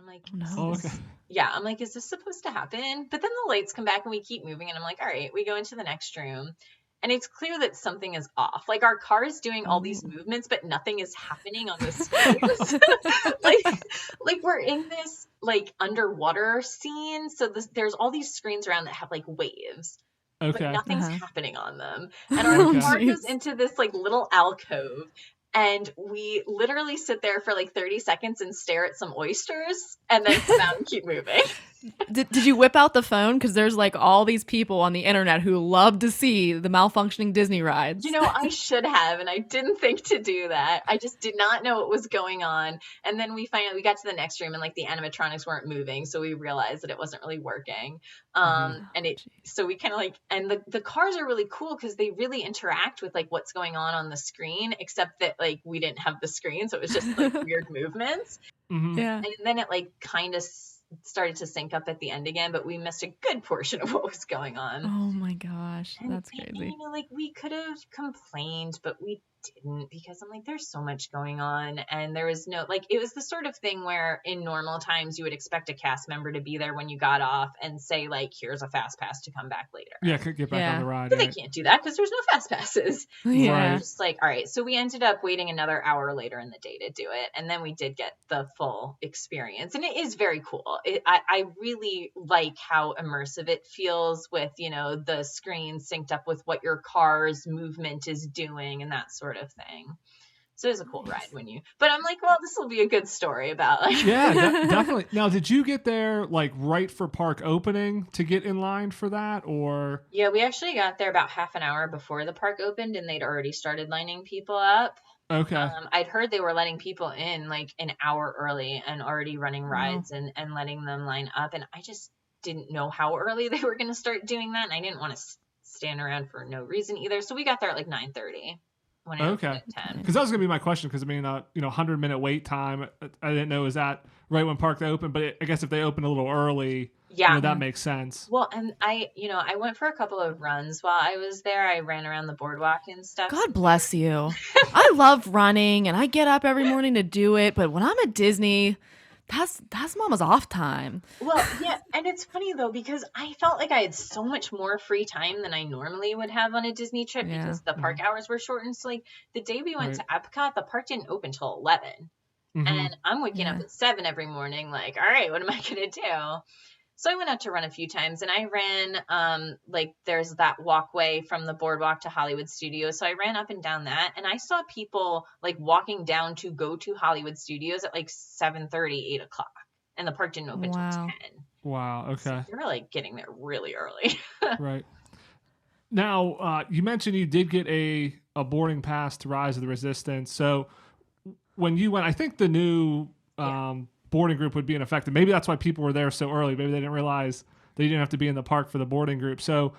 And I'm like, No. Oh, okay. yeah, I'm like, is this supposed to happen? But then the lights come back and we keep moving, and I'm like, all right, we go into the next room. And it's clear that something is off. Like our car is doing all these movements, but nothing is happening on the screens. like, like we're in this like underwater scene, so this, there's all these screens around that have like waves, but Okay. nothing's Uh-huh. happening on them. And our Okay. car goes into this like little alcove, and we literally sit there for like 30 seconds and stare at some oysters, and then keep moving. Did, did you whip out the phone? Because there's like all these people on the internet who love to see the malfunctioning Disney rides. You know, I should have, and I didn't think to do that. I just did not know what was going on. And then we finally we got to the next room, and like the animatronics weren't moving, so we realized that it wasn't really working. Um, and it so we kind of like, and the the cars are really cool because they really interact with like what's going on on the screen, except that like we didn't have the screen, so it was just like weird movements. hmm yeah. And then it like kind of started to sync up at the end again, but we missed a good portion of what was going on. Oh my gosh, And- that's crazy. You know, like we could have complained, but we didn't because I'm like, there's so much going on, and there was no like, it was the sort of thing where in normal times you would expect a cast member to be there when you got off and say like, here's a fast pass to come back later. Yeah, could get back Yeah. on the ride. But they can't do that because there's no fast passes. Yeah. Right. Just like, all right. So we ended up waiting another hour later in the day to do it. And then we did get the full experience. And it is very cool. It, I, I really like how immersive it feels with, you know, the screen synced up with what your car's movement is doing and that sort of thing. So it was a cool ride when you, but I'm like, well, this will be a good story about like, Yeah, de- definitely. Now, did you get there like right for park opening to get in line for that, or yeah, we actually got there about half an hour before the park opened and they'd already started lining people up. okay? Um, I'd heard they were letting people in like an hour early and already running Wow. rides and, and letting them line up. And I just didn't know how early they were going to start doing that. And I didn't want to s- stand around for no reason either. So we got there at like 9.30 when it Okay. opened 10. Because that was gonna be my question. Because I mean, uh, you know, hundred minute wait time. uh, I didn't know is that right when park they open, but it, I guess if they open a little early, Yeah. you know, that makes sense. well, and I, you know, I went for a couple of runs while I was there. I ran around the boardwalk and stuff. God bless you. I love running and I get up every morning to do it, but when I'm at Disney, that's that's mama's off time. Well, yeah, and it's funny though because I felt like I had so much more free time than I normally would have on a Disney trip Yeah. because the park hours were shortened. So like the day we went Right. to Epcot, the park didn't open till eleven, Mhm. and I'm waking up at seven every morning. Like, all right, what am I gonna do? So I went out to run a few times, and I ran um like there's that walkway from the boardwalk to Hollywood Studios. So I ran up and down that, and I saw people like walking down to go to Hollywood Studios at like 7:30, 8 o'clock, and the park didn't open Wow. till ten. wow. Okay. They were like getting there really early. right. Now, uh, you mentioned you did get a, a boarding pass to Rise of the Resistance. So when you went, I think the new um, boarding group would be in effect. and Maybe that's why people were there so early. Maybe they didn't realize they didn't have to be in the park for the boarding group. So,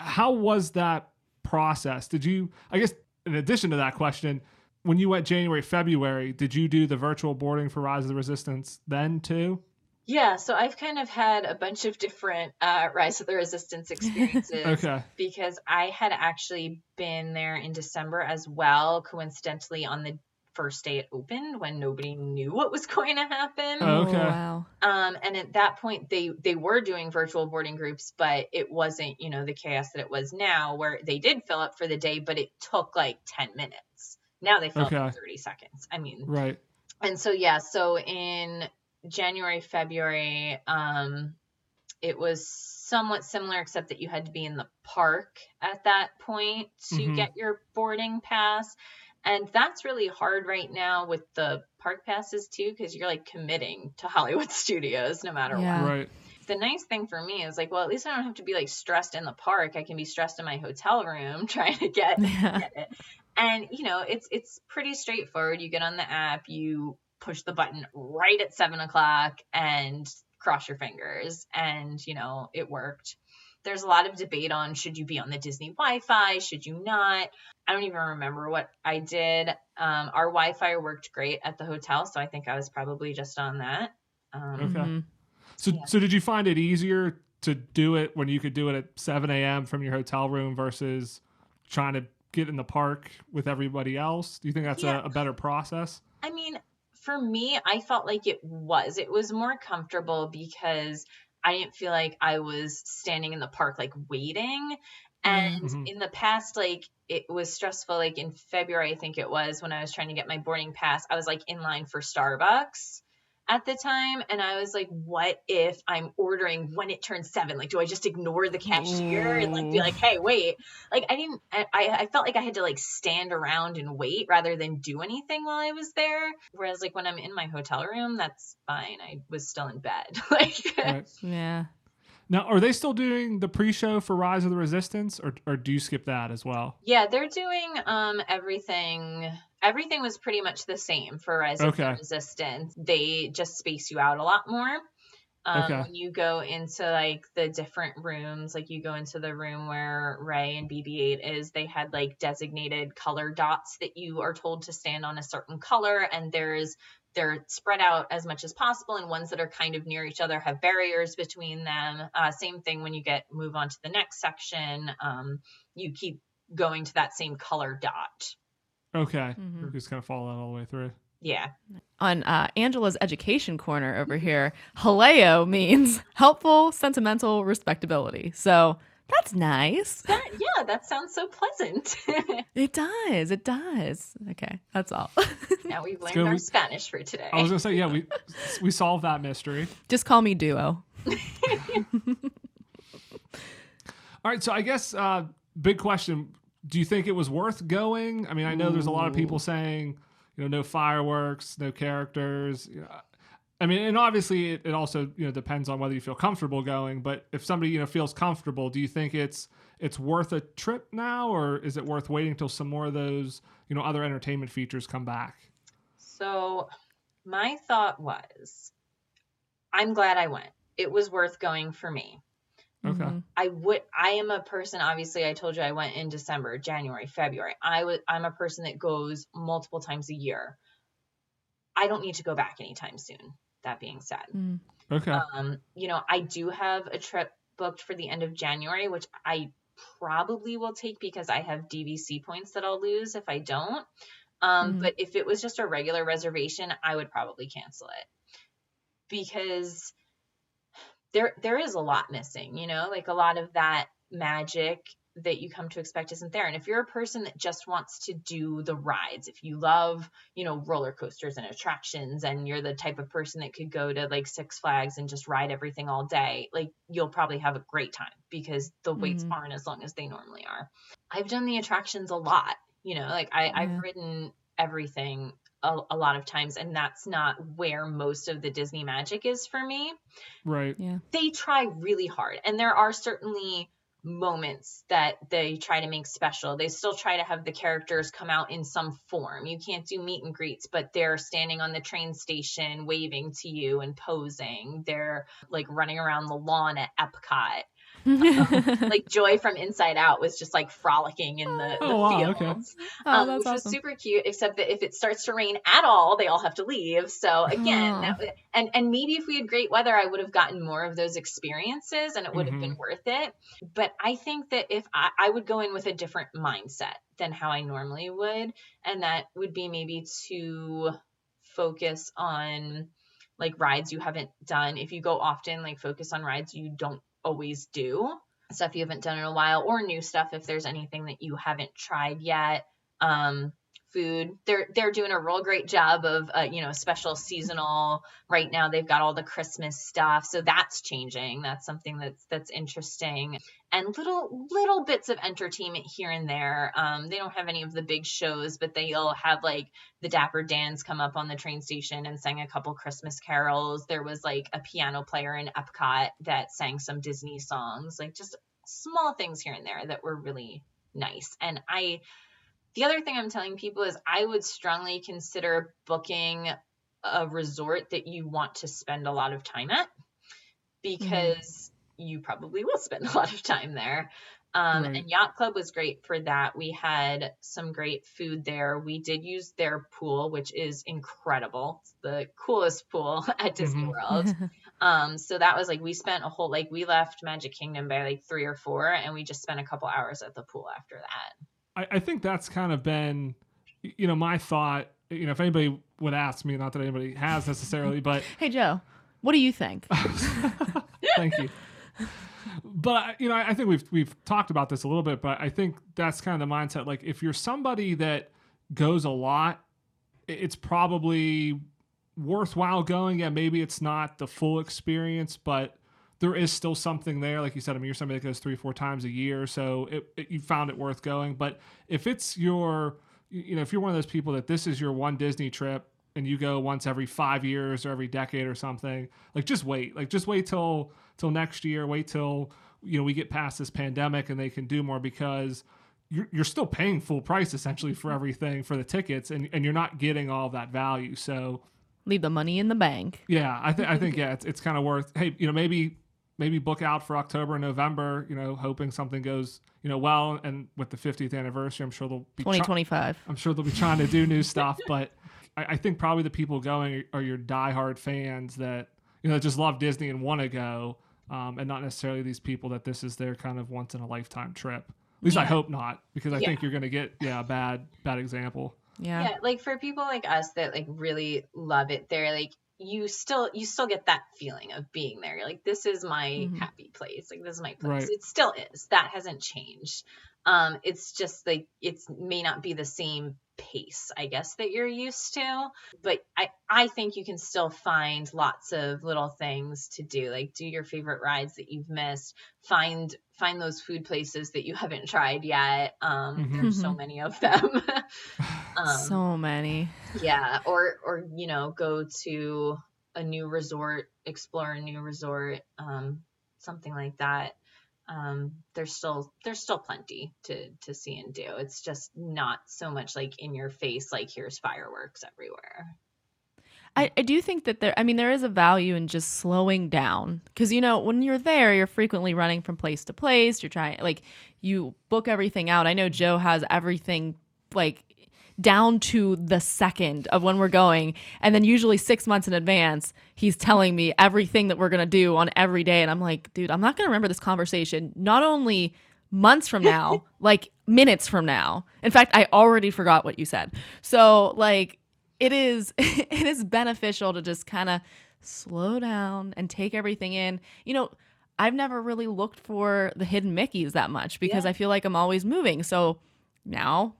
how was that process? Did you, I guess, in addition to that question, when you went January, February, did you do the virtual boarding for Rise of the Resistance then too? yeah, so I've kind of had a bunch of different uh, Rise of the Resistance experiences Okay. because I had actually been there in December as well, coincidentally on the first day it opened when nobody knew what was going to happen. Oh, okay. wow. Um, and at that point, they they were doing virtual boarding groups, but it wasn't you know the chaos that it was now, where they did fill up for the day, but it took like ten minutes. Now they fill up in thirty seconds. I mean, Right. and so yeah so in january february um it was somewhat similar except that you had to be in the park at that point to Mhm. get your boarding pass And that's really hard right now with the park passes too, because you're like committing to Hollywood Studios no matter Yeah. what. Right. The nice thing for me is like, well, at least I don't have to be like stressed in the park. I can be stressed in my hotel room trying to get, Yeah. get it. And you know, it's it's pretty straightforward. You get on the app, you push the button right at seven o'clock and cross your fingers, and you know, it worked. There's a lot of debate on should you be on the Disney Wi-Fi, should you not? I don't even remember what I did. Um, our Wi-Fi worked great at the hotel, so I think I was probably just on that. Um, Okay. Mhm. So, Yeah. so did you find it easier to do it when you could do it at 7 a.m. from your hotel room versus trying to get in the park with everybody else? Do you think that's Yeah. a, a better process? I mean, for me, I felt like it was. It was more comfortable because I didn't feel like I was standing in the park like waiting. And Mhm. in the past, like it was stressful. Like in February, I think it was when I was trying to get my boarding pass, I was like in line for Starbucks at the time. And I was like, what if I'm ordering when it turns seven? Like, do I just ignore the cashier and like be Ooh. like, hey, wait? Like, I didn't, I, I felt like I had to like stand around and wait rather than do anything while I was there. Whereas, like, when I'm in my hotel room, that's fine. I was still in bed. like, Right. Yeah. Now, are they still doing the pre-show for Rise of the Resistance, or, or do you skip that as well? Yeah, they're doing um everything. Everything was pretty much the same for Okay. Resistance. They just space you out a lot more. Um, Okay. When you go into like the different rooms, like you go into the room where Rey and BB-8 is, they had like designated color dots that you are told to stand on a certain color, and there's they're spread out as much as possible, and ones that are kind of near each other have barriers between them. Uh, same thing when you get move on to the next section. Um, you keep going to that same color dot. Okay, Mhm. You're just kind of follow that all the way through. Yeah. On uh, Angela's education corner over here, Jaleo means helpful, sentimental, respectability. So that's nice. That, yeah, that sounds so pleasant. It does. It does. Okay, that's all. now we've learned good. our We- Spanish for today. I was gonna say, yeah, we we solved that mystery. Just call me Duo. All right, so I guess uh, big question: Do you think it was worth going? I mean, I know there's a lot of people mm. saying, you know, no fireworks, no characters. You know, I mean, and obviously it, it also you know depends on whether you feel comfortable going. But if somebody you know feels comfortable, do you think it's it's worth a trip now, or is it worth waiting till some more of those you know other entertainment features come back? So my thought was, I'm glad I went. It was worth going for me. Okay. Mhm. I would I am a person obviously I told you I went in December, January, February. I would I'm a person that goes multiple times a year. I don't need to go back anytime soon. That being said. Mm. Okay. Um, you know, I do have a trip booked for the end of January, which I probably will take because I have DVC points that I'll lose if I don't. Um, Mhm. But if it was just a regular reservation, I would probably cancel it because there there is a lot missing. You know, like a lot of that magic that you come to expect isn't there. And if you're a person that just wants to do the rides, if you love, you know, roller coasters and attractions and you're the type of person that could go to like Six Flags and just ride everything all day, like you'll probably have a great time because the waits Mhm. aren't as long as they normally are. I've done the attractions a lot, you know, like I, Yeah. I've ridden everything a, a lot of times and that's not where most of the Disney magic is for me. Right. Yeah. they try really hard and there are certainly moments that they try to make special. They still try to have the characters come out in some form. You can't do meet and greets but they're standing on the train station waving to you and posing. They're like running around the lawn at epcot like joy from inside out was just like frolicking in the, the Oh, wow, okay. fields oh, um, that's which was super cute. Except that if it starts to rain at all, they all have to leave. So again, Oh. that, and and maybe if we had great weather, I would have gotten more of those experiences, and it would have been worth it. But I think that if I, I would go in with a different mindset than how I normally would, and that would be maybe to focus on like rides you haven't done. If you go often, like focus on rides you don't always do. Stuff you haven't done in a while or new stuff if there's anything that you haven't tried yet um food. They're they're doing a real great job of uh, you know special seasonal. Right now they've got all the Christmas stuff, so that's changing. That's something that's that's interesting. And little little bits of entertainment here and there. Um, they don't have any of the big shows, but they'll have like the Dapper Dans come up on the train station and sing a couple Christmas carols. There was like a piano player in Epcot that sang some Disney songs, like just small things here and there that were really nice. And I the other thing I'm telling people is I would strongly consider booking a resort that you want to spend a lot of time at because mm-hmm. you probably will spend a lot of time there. Um, right. And Yacht Club was great for that. We had some great food there. We did use their pool, which is incredible. It's the coolest pool at Disney mm-hmm. World. um, so that was like we spent a whole like we left Magic Kingdom by like three or four, and we just spent a couple hours at the pool after that. I, I think that's kind of been, you know, my thought. You know, if anybody would ask me, not that anybody has necessarily, but hey, Joe, what do you think? Thank you. But you know, I think we've we've talked about this a little bit, but I think that's kind of the mindset. Like, if you're somebody that goes a lot, it's probably worthwhile going. Yeah, maybe it's not the full experience, but there is still something there. Like you said, I mean, you're somebody that goes three, four times a year, so it, it, you found it worth going. But if it's your, you know, if you're one of those people that this is your one Disney trip and you go once every five years or every decade or something, like just wait, like just wait till till next year, wait till you know we get past this pandemic and they can do more because you're, you're still paying full price essentially for mm-hmm. everything for the tickets and, and you're not getting all that value. So leave the money in the bank. Yeah, I think I think yeah, it's, it's kind of worth. Hey, you know, maybe maybe book out for October and November, you know, hoping something goes, you know, well. And with the 50th anniversary, I'm sure they'll be 2025. I'm sure they'll be trying to do new stuff, but I, I, think probably the people going are your diehard fans that you know just love Disney and want to go, um, and not necessarily these people that this is their kind of once in a lifetime trip. At least yeah. I hope not, because I yeah. think you're going to get yeah a bad bad example. Yeah. yeah, like for people like us that like really love it, they're like you still you still get that feeling of being there. You're like, this is my mm-hmm. happy place. Like this is my place. Right. It still is. That hasn't changed. Um, it's just like it may not be the same pace, I guess, that you're used to. But I, I think you can still find lots of little things to do. Like do your favorite rides that you've missed. Find find those food places that you haven't tried yet. Um, mm-hmm. there's so mm-hmm. many of them. um, so many. Yeah. Or or, you know, go to a new resort, explore a new resort, um, something like that um, there's still there's still plenty to to see and do. It's just not so much like in your face, like here's fireworks everywhere. I, I do think that there I mean there is a value in just slowing down because you know when you're there you're frequently running from place to place you're trying like you book everything out I know Joe has everything like down to the second of when we're going. And then usually six months in advance, he's telling me everything that we're going to do on every day. And I'm like, dude, I'm not going to remember this conversation. Not only months from now, like minutes from now. In fact, I already forgot what you said. So, like, it is it is beneficial to just kind of slow down and take everything in. You know, I've never really looked for the hidden Mickeys that much because yeah. I feel like I'm always moving. So now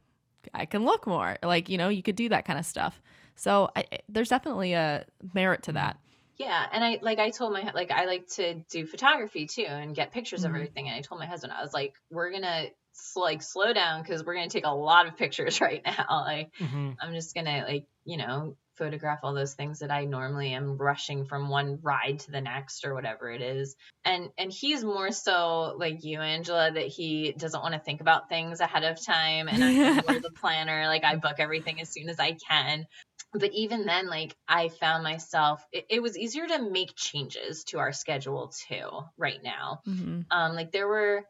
I can look more. Like, you know, you could do that kind of stuff. So I, there's definitely a merit to that. Yeah, and I like I told my like I like to do photography too and get pictures mm-hmm. of everything. And I told my husband I was like, we're gonna like slow down because we're gonna take a lot of pictures right now. Like mm-hmm. I'm just gonna like you know photograph all those things that I normally am rushing from one ride to the next or whatever it is. And and he's more so like you, Angela, that he doesn't want to think about things ahead of time. And I'm more the planner. Like I book everything as soon as I can. But even then, like I found myself, it, it was easier to make changes to our schedule too right now. Mm-hmm. Um, like there were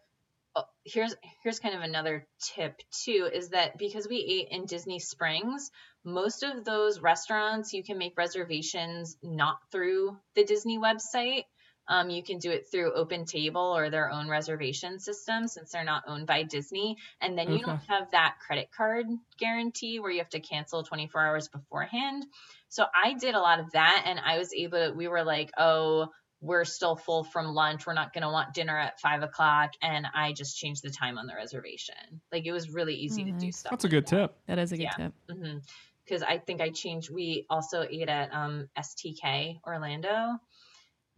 here's here's kind of another tip too is that because we ate in Disney Springs, most of those restaurants you can make reservations not through the Disney website. Um, you can do it through Open Table or their own reservation system since they're not owned by Disney. And then you don't have that credit card guarantee where you have to cancel 24 hours beforehand. So I did a lot of that and I was able to, we were like, oh, we're still full from lunch. We're not going to want dinner at five o'clock. And I just changed the time on the reservation. Like it was really easy Oh, to do stuff. That's a like good that. tip. That is a good Yeah. tip. Because I think I changed. We also ate at um, STK Orlando,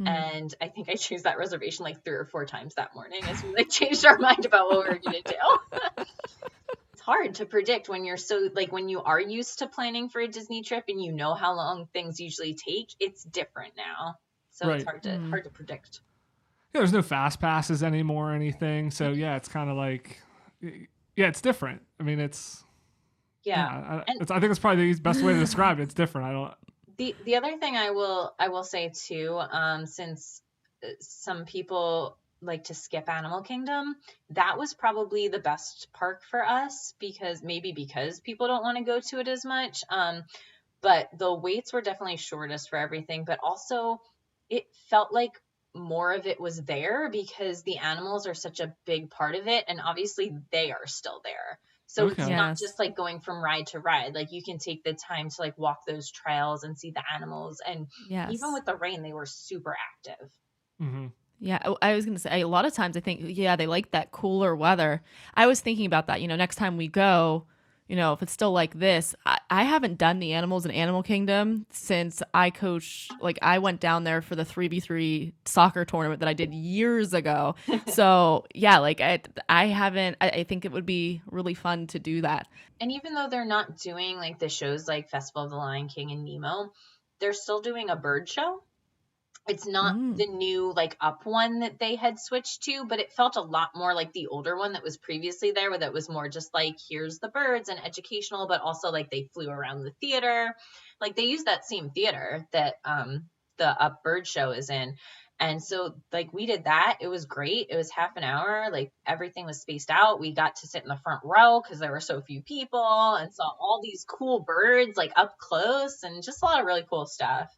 Mhm. and I think I changed that reservation like three or four times that morning as we like changed our mind about what we were gonna do. it's hard to predict when you're so like when you are used to planning for a Disney trip and you know how long things usually take. It's different now, so it's hard to Mm. hard to predict. Yeah, there's no fast passes anymore or anything. So yeah, it's kind of like, yeah, it's different. I mean, it's Yeah. I, And- it's, I think it's probably the best way to describe it. It's different. I don't. The the other thing I will I will say too, um, since uh, some people like to skip Animal Kingdom, that was probably the best park for us because maybe because people don't want to go to it as much. Um, but the waits were definitely shortest for everything, but also it felt like more of it was there because the animals are such a big part of it and obviously they are still there. So Okay. it's not just like going from ride to ride. Like you can take the time to like walk those trails and see the animals and Yes. even with the rain they were super active. hmm Yeah, I- I was gonna say a lot of times I think yeah they like that cooler weather. I was thinking about that. You know, next time we go, you know, if it's still like this, I, I haven't done the animals in Animal Kingdom since I coach. Like I went down there for the three v three soccer tournament that I did years ago. so yeah, like I I haven't. I, I think it would be really fun to do that. And even though they're not doing like the shows like Festival of the Lion King and Nemo, they're still doing a bird show. It's not Mm. the new like up one that they had switched to, but it felt a lot more like the older one that was previously there, where that was more just like here's the birds and educational, but also like they flew around the theater. Like they used that same theater that um the up bird show is in. And so like we did that. It was great. It was half an hour. Like everything was spaced out. We got to sit in the front row because there were so few people and saw all these cool birds like up close and just a lot of really cool stuff.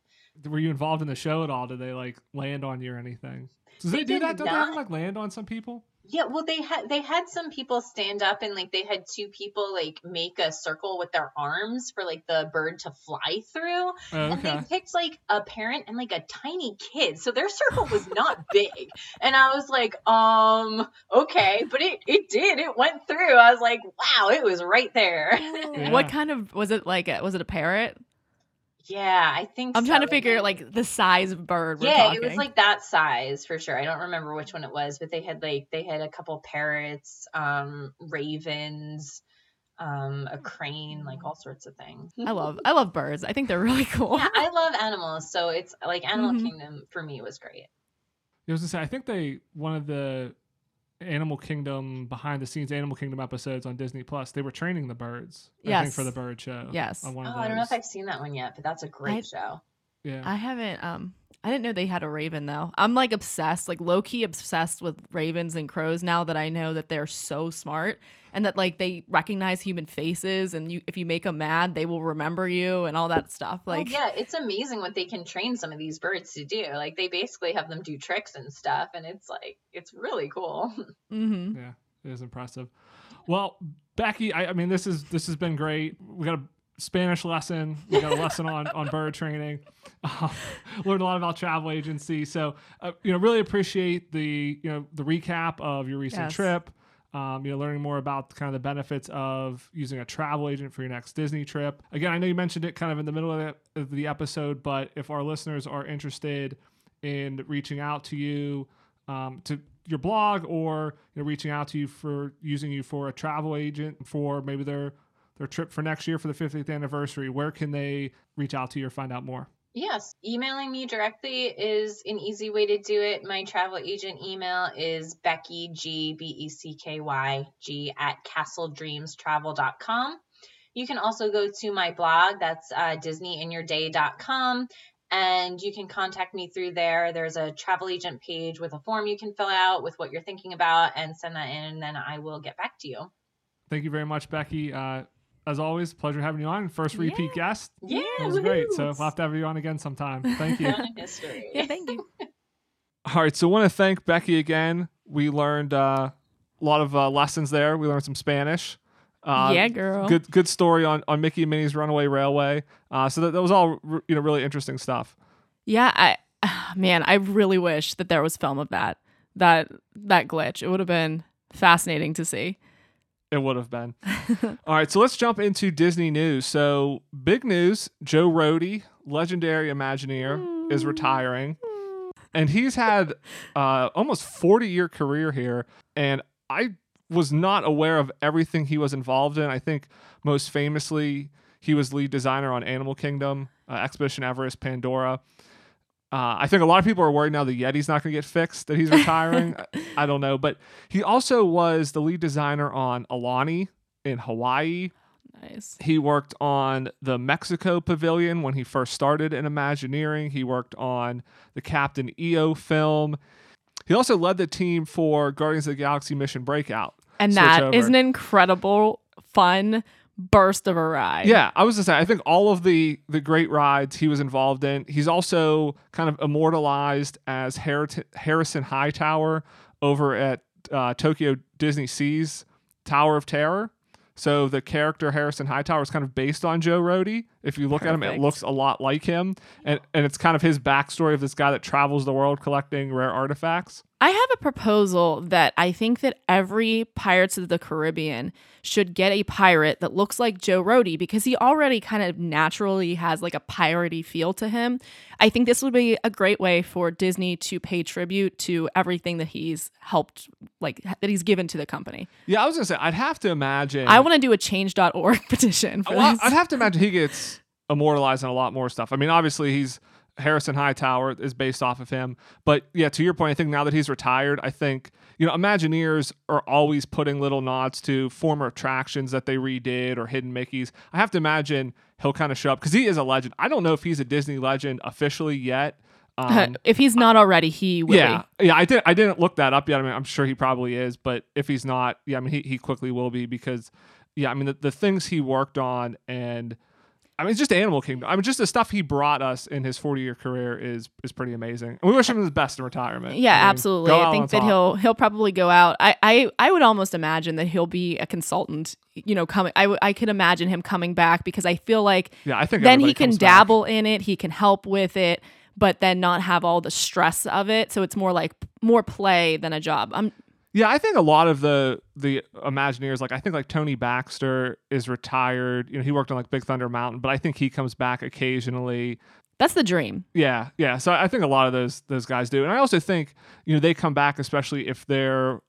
Were you involved in the show at all? Did they like land on you or anything? Does they, They do that? Don't they have not. them, like land on some people? Yeah, well they had they had some people stand up and like they had two people like make a circle with their arms for like the bird to fly through. Oh, And they picked like a parent and like a tiny kid. So their circle was not big. And I was like, um, okay, but it it did. It went through. I was like, wow, it was right there. Yeah. What kind of was it like? Was it a parrot? Yeah, I think I'm trying to so. figure like the size of bird. We're yeah, talking. it was like that size for sure. I don't remember which one it was, but they had like they had a couple parrots, um, ravens, um, a crane, like all sorts of things. I love I love birds. I think they're really cool. Yeah, I love animals, so it's like Animal Mhm. Kingdom for me was great. I was gonna say, I think they one of the Animal Kingdom behind the scenes Animal Kingdom episodes on Disney Plus. They were training the birds. I think Yes. for the bird show. Yes. on one Oh, of I don't know if. I've seen that one yet, but that's a great I- show. Yeah. I haven't um I didn't know they had a raven though. I'm like obsessed, like low key obsessed with ravens and crows now that I know that they're so smart and that like they recognize human faces and you if you make them mad, they will remember you and all that stuff. Oh, Like yeah, it's amazing what they can train some of these birds to do. Like they basically have them do tricks and stuff, and it's like it's really cool. mhm. Yeah, it is impressive. Well, Becky, I, I mean, this is this has been great. We got a Spanish lesson. We got a lesson on on bird training. Uh, learned a lot about travel agency. So, uh, you know, really appreciate the you know the recap of your recent Yes. trip. Um, you know, learning more about kind of the benefits of using a travel agent for your next Disney trip. Again, I know you mentioned it kind of in the middle of the, of the episode, but if our listeners are interested in reaching out to you um, to your blog or you know, reaching out to you for using you for a travel agent for maybe their their trip for next year for the 50th anniversary, where can they reach out to you or find out more? Yes, emailing me directly is an easy way to do it. My travel agent email is Becky G B E C K Y G at castledreamstravel.com. You can also go to my blog, that's uh, DisneyInYourDay.com, and you can contact me through there. There's a travel agent page with a form you can fill out with what you're thinking about and send that in, and then I will get back to you. Thank you very much, Becky. Uh, as always, pleasure having you on. First repeat guest. Yeah, That was great. So woohoo! we'll have to have you on again sometime. Thank you. Yeah, thank you. All right, so I want to thank Becky again. We learned uh, a lot of uh, lessons there. We learned some Spanish. Uh, yeah, girl. Good, good story on, on Mickey and Minnie's Runaway Railway. Uh, so that, that was all r- you know really interesting stuff. Yeah, I Man, I really wish that there was film of that. That that glitch. It would have been fascinating to see. It would have been. All right, so let's jump into Disney news. So, big news Joe Rohde, legendary Imagineer, is retiring. And he's had uh, almost 40 year career here. And I was not aware of everything he was involved in. I think most famously, he was lead designer on Animal Kingdom, uh, Expedition Everest, Pandora. Uh, I think a lot of people are worried now the Yeti's not going to get fixed, that he's retiring. I, I don't know. But he also was the lead designer on Aulani in Hawaii. Nice. He worked on the Mexico Pavilion when he first started in Imagineering. He worked on the Captain EO film. He also led the team for Guardians of the Galaxy Mission Breakout. And that over. is an incredible, fun burst of a ride. Yeah, I was just say I think all of the the great rides he was involved in. He's also kind of immortalized as Harri- Harrison Hightower over at uh, Tokyo DisneySea's Tower of Terror. So the character Harrison Hightower is kind of based on Joe Rohde. If you look at him, it looks a lot like him, and and it's kind of his backstory of this guy that travels the world collecting rare artifacts. I have a proposal that I think that every Pirates of the Caribbean should get a pirate that looks like Joe Rohde because he already kind of naturally has like a piratey feel to him. I think this would be a great way for Disney to pay tribute to everything that he's helped, like that he's given to the company. Yeah, I was gonna say I'd have to imagine. I want to do a change.org petition for Well, this. I'd have to imagine he gets immortalized in a lot more stuff. I mean, obviously he's Harrison Hightower is based off of him, but yeah, to your point, I think now that he's retired, I think you know Imagineers are always putting little nods to former attractions that they redid or hidden Mickey's. I have to imagine he'll kind of show up because he is a legend. I don't know if he's a Disney legend officially yet. Um, if he's not already, he will. yeah, yeah. I didn't. I didn't look that up yet. I mean, I'm sure he probably is, but if he's not, yeah, I mean, he, he quickly will be because, yeah, I mean, the, the things he worked on and, I mean, it's just Animal Kingdom. I mean, just the stuff he brought us in his 40 year career is is pretty amazing. And we wish him the best in retirement. Yeah, I mean, absolutely. I think that he'll he'll probably go out. I, I I would almost imagine that he'll be a consultant. You know, coming. I w- I could imagine him coming back because I feel like Yeah, I think then he can comes back. dabble in it. He can help with it, but then not have all the stress of it. So it's more like more play than a job. I'm Yeah, I think a lot of the the Imagineers, like I think like Tony Baxter is retired. You know, he worked on like Big Thunder Mountain, but I think he comes back occasionally. that's the dream. Yeah, yeah. So I think a lot of those those guys do, and I also think you know they come back, especially if they're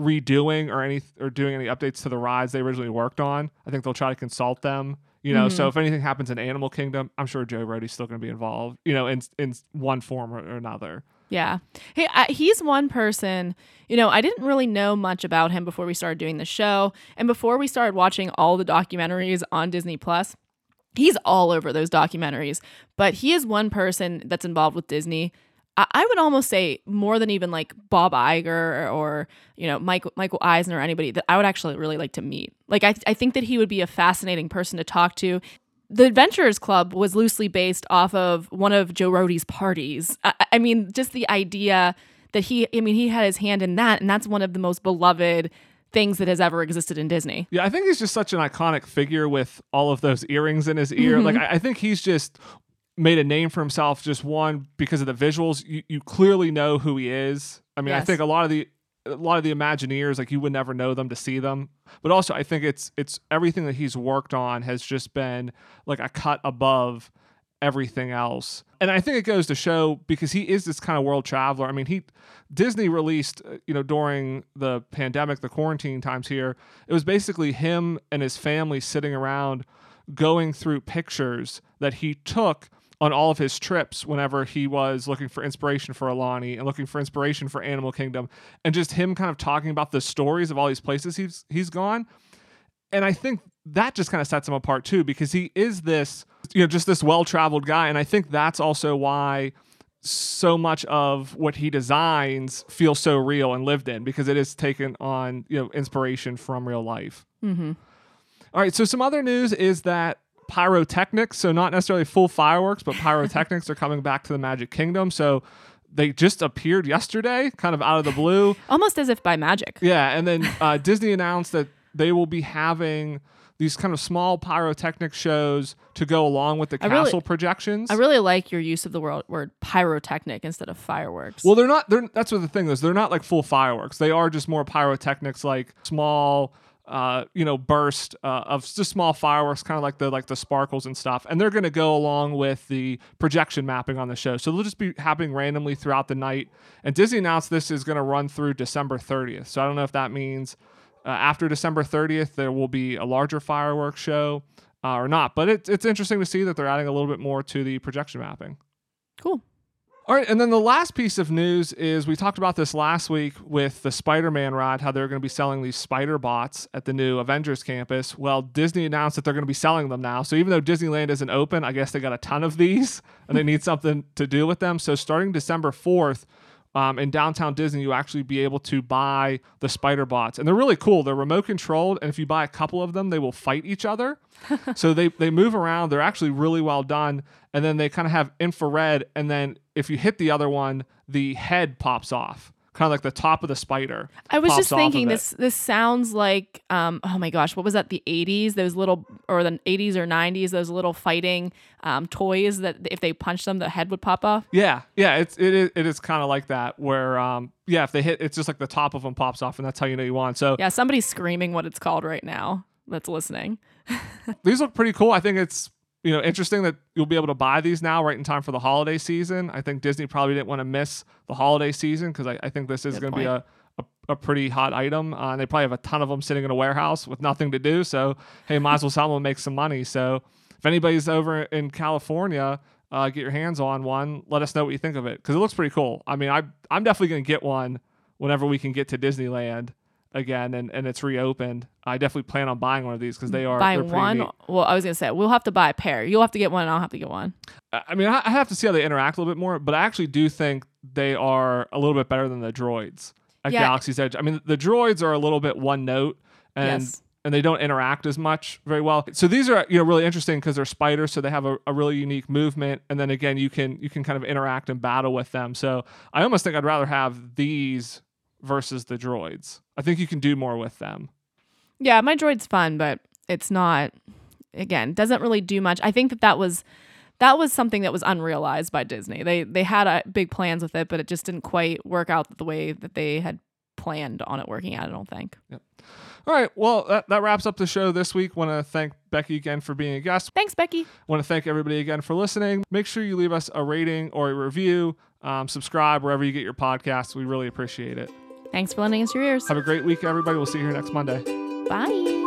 redoing or any or doing any updates to the rides they originally worked on. I think they'll try to consult them. You know, so mm-hmm. if anything happens in Animal Kingdom, I'm sure Joe Rohde's still going to be involved. You know, in in one form or, or another. Yeah. Hey, I, he's one person, you know, I didn't really know much about him before we started doing the show. And before we started watching all the documentaries on Disney Plus, he's all over those documentaries. But he is one person that's involved with Disney. I, I would almost say more than even like Bob Iger or, you know, Michael, Michael Eisner or anybody that I would actually really like to meet. Like, I, I think that he would be a fascinating person to talk to the Adventurers Club was loosely based off of one of Joe Rohde's parties. I, I mean, just the idea that he, I mean, he had his hand in that, and that's one of the most beloved things that has ever existed in Disney. Yeah, I think he's just such an iconic figure with all of those earrings in his ear. Like, mm-hmm. I, I think he's just made a name for himself. Just one because of the visuals, you, you clearly know who he is. I mean, I think a lot of the a lot of the Imagineers, like you would never know them to see them. But also, I think it's it's everything that he's worked on has just been like a cut above everything else. And I think it goes to show because he is this kind of world traveler. I mean, he Disney released, uh, you know, during the pandemic, the quarantine times here, it was basically him and his family sitting around going through pictures that he took on all of his trips whenever he was looking for inspiration for Aulani and looking for inspiration for Animal Kingdom and just him kind of talking about the stories of all these places he's he's gone and I think that just kind of sets him apart too because he is this you know just this well-traveled guy and I think that's also why so much of what he designs feels so real and lived in because it is taken on you know inspiration from real life. Mm-hmm. All right, so some other news is that pyrotechnics, so not necessarily full fireworks, but pyrotechnics are coming back to the Magic Kingdom. So they just appeared yesterday, kind of out of the blue. Almost as if by magic. Yeah, and then uh, Disney announced that they will be having these kind of small pyrotechnic shows to go along with the I really- castle projections. I really like your use of the word, word pyrotechnic instead of fireworks. well, they're not. They're that's what the thing is. They're not like full fireworks. They are just more pyrotechnics, like small, uh, you know, burst uh, of just small fireworks, kind of like the like the sparkles and stuff. And they're going to go along with the projection mapping on the show. So they'll just be happening randomly throughout the night. And Disney announced this is going to run through December 30th. So I don't know if that means uh, after December 30th there will be a larger fireworks show uh, or not. But it, it's interesting to see that they're adding a little bit more to the projection mapping. cool. All right, and then the last piece of news is we talked about this last week with the Spider-Man ride, how they're going to be selling these spider bots at the new Avengers campus. Well, Disney announced that they're going to be selling them now. So even though Disneyland isn't open, I guess they got a ton of these, and they need something to do with them. So starting December fourth. Um, in downtown Disney, you actually be able to buy the spider bots, and they're really cool. They're remote controlled, and if you buy a couple of them, they will fight each other. so they they move around. They're actually really well done, and then they kind of have infrared, and then if you hit the other one, the head pops off, kind of like the top of the spider. I was just of thinking this this sounds like um oh my gosh what was that the 80s those little or the 80s or 90s those little fighting um toys that if they punched them the head would pop off Yeah, yeah, it's it is it is kind of like that where um yeah, if they hit, it's just like the top of them pops off, and that's how you know you won. So yeah somebody's screaming what it's called right now that's listening these look pretty cool. I think it's you know interesting that you'll be able to buy these now right in time for the holiday season. I think Disney probably didn't want to miss the holiday season because I, I think this is going to be a, a a pretty hot item. Uh, and they probably have a ton of them sitting in a warehouse with nothing to do. So hey, might as well sell them and make some money. So if anybody's over in California. Uh, get your hands on one. Let us know what you think of it because it looks pretty cool. I mean, I I'm definitely gonna get one whenever we can get to Disneyland again and, and it's reopened. I definitely plan on buying one of these because they are buying one neat. well I was gonna say we'll have to buy a pair you'll have to get one and I'll have to get one I mean, I I have to see how they interact a little bit more, but I actually do think they are a little bit better than the droids at Yeah. Galaxy's Edge. I mean, the droids are a little bit one note and Yes. and they don't interact as much very well. So these are you know really interesting because they're spiders, so they have a, a really unique movement, and then again you can you can kind of interact and battle with them. So I almost think I'd rather have these versus the droids. I think you can do more with them. yeah my droid's fun but it's not again doesn't really do much I think that that was that was something that was unrealized by Disney they they had uh, big plans with it but it just didn't quite work out the way that they had planned on it working out I don't think Yep. All right, well that, that wraps up the show this week. Want to thank Becky again for being a guest. thanks Becky Want to thank everybody again for listening. Make sure you leave us a rating or a review. Um, subscribe wherever you get your podcasts. We really appreciate it. Thanks for lending us your ears Have a great week, everybody. We'll see you here next Monday. bye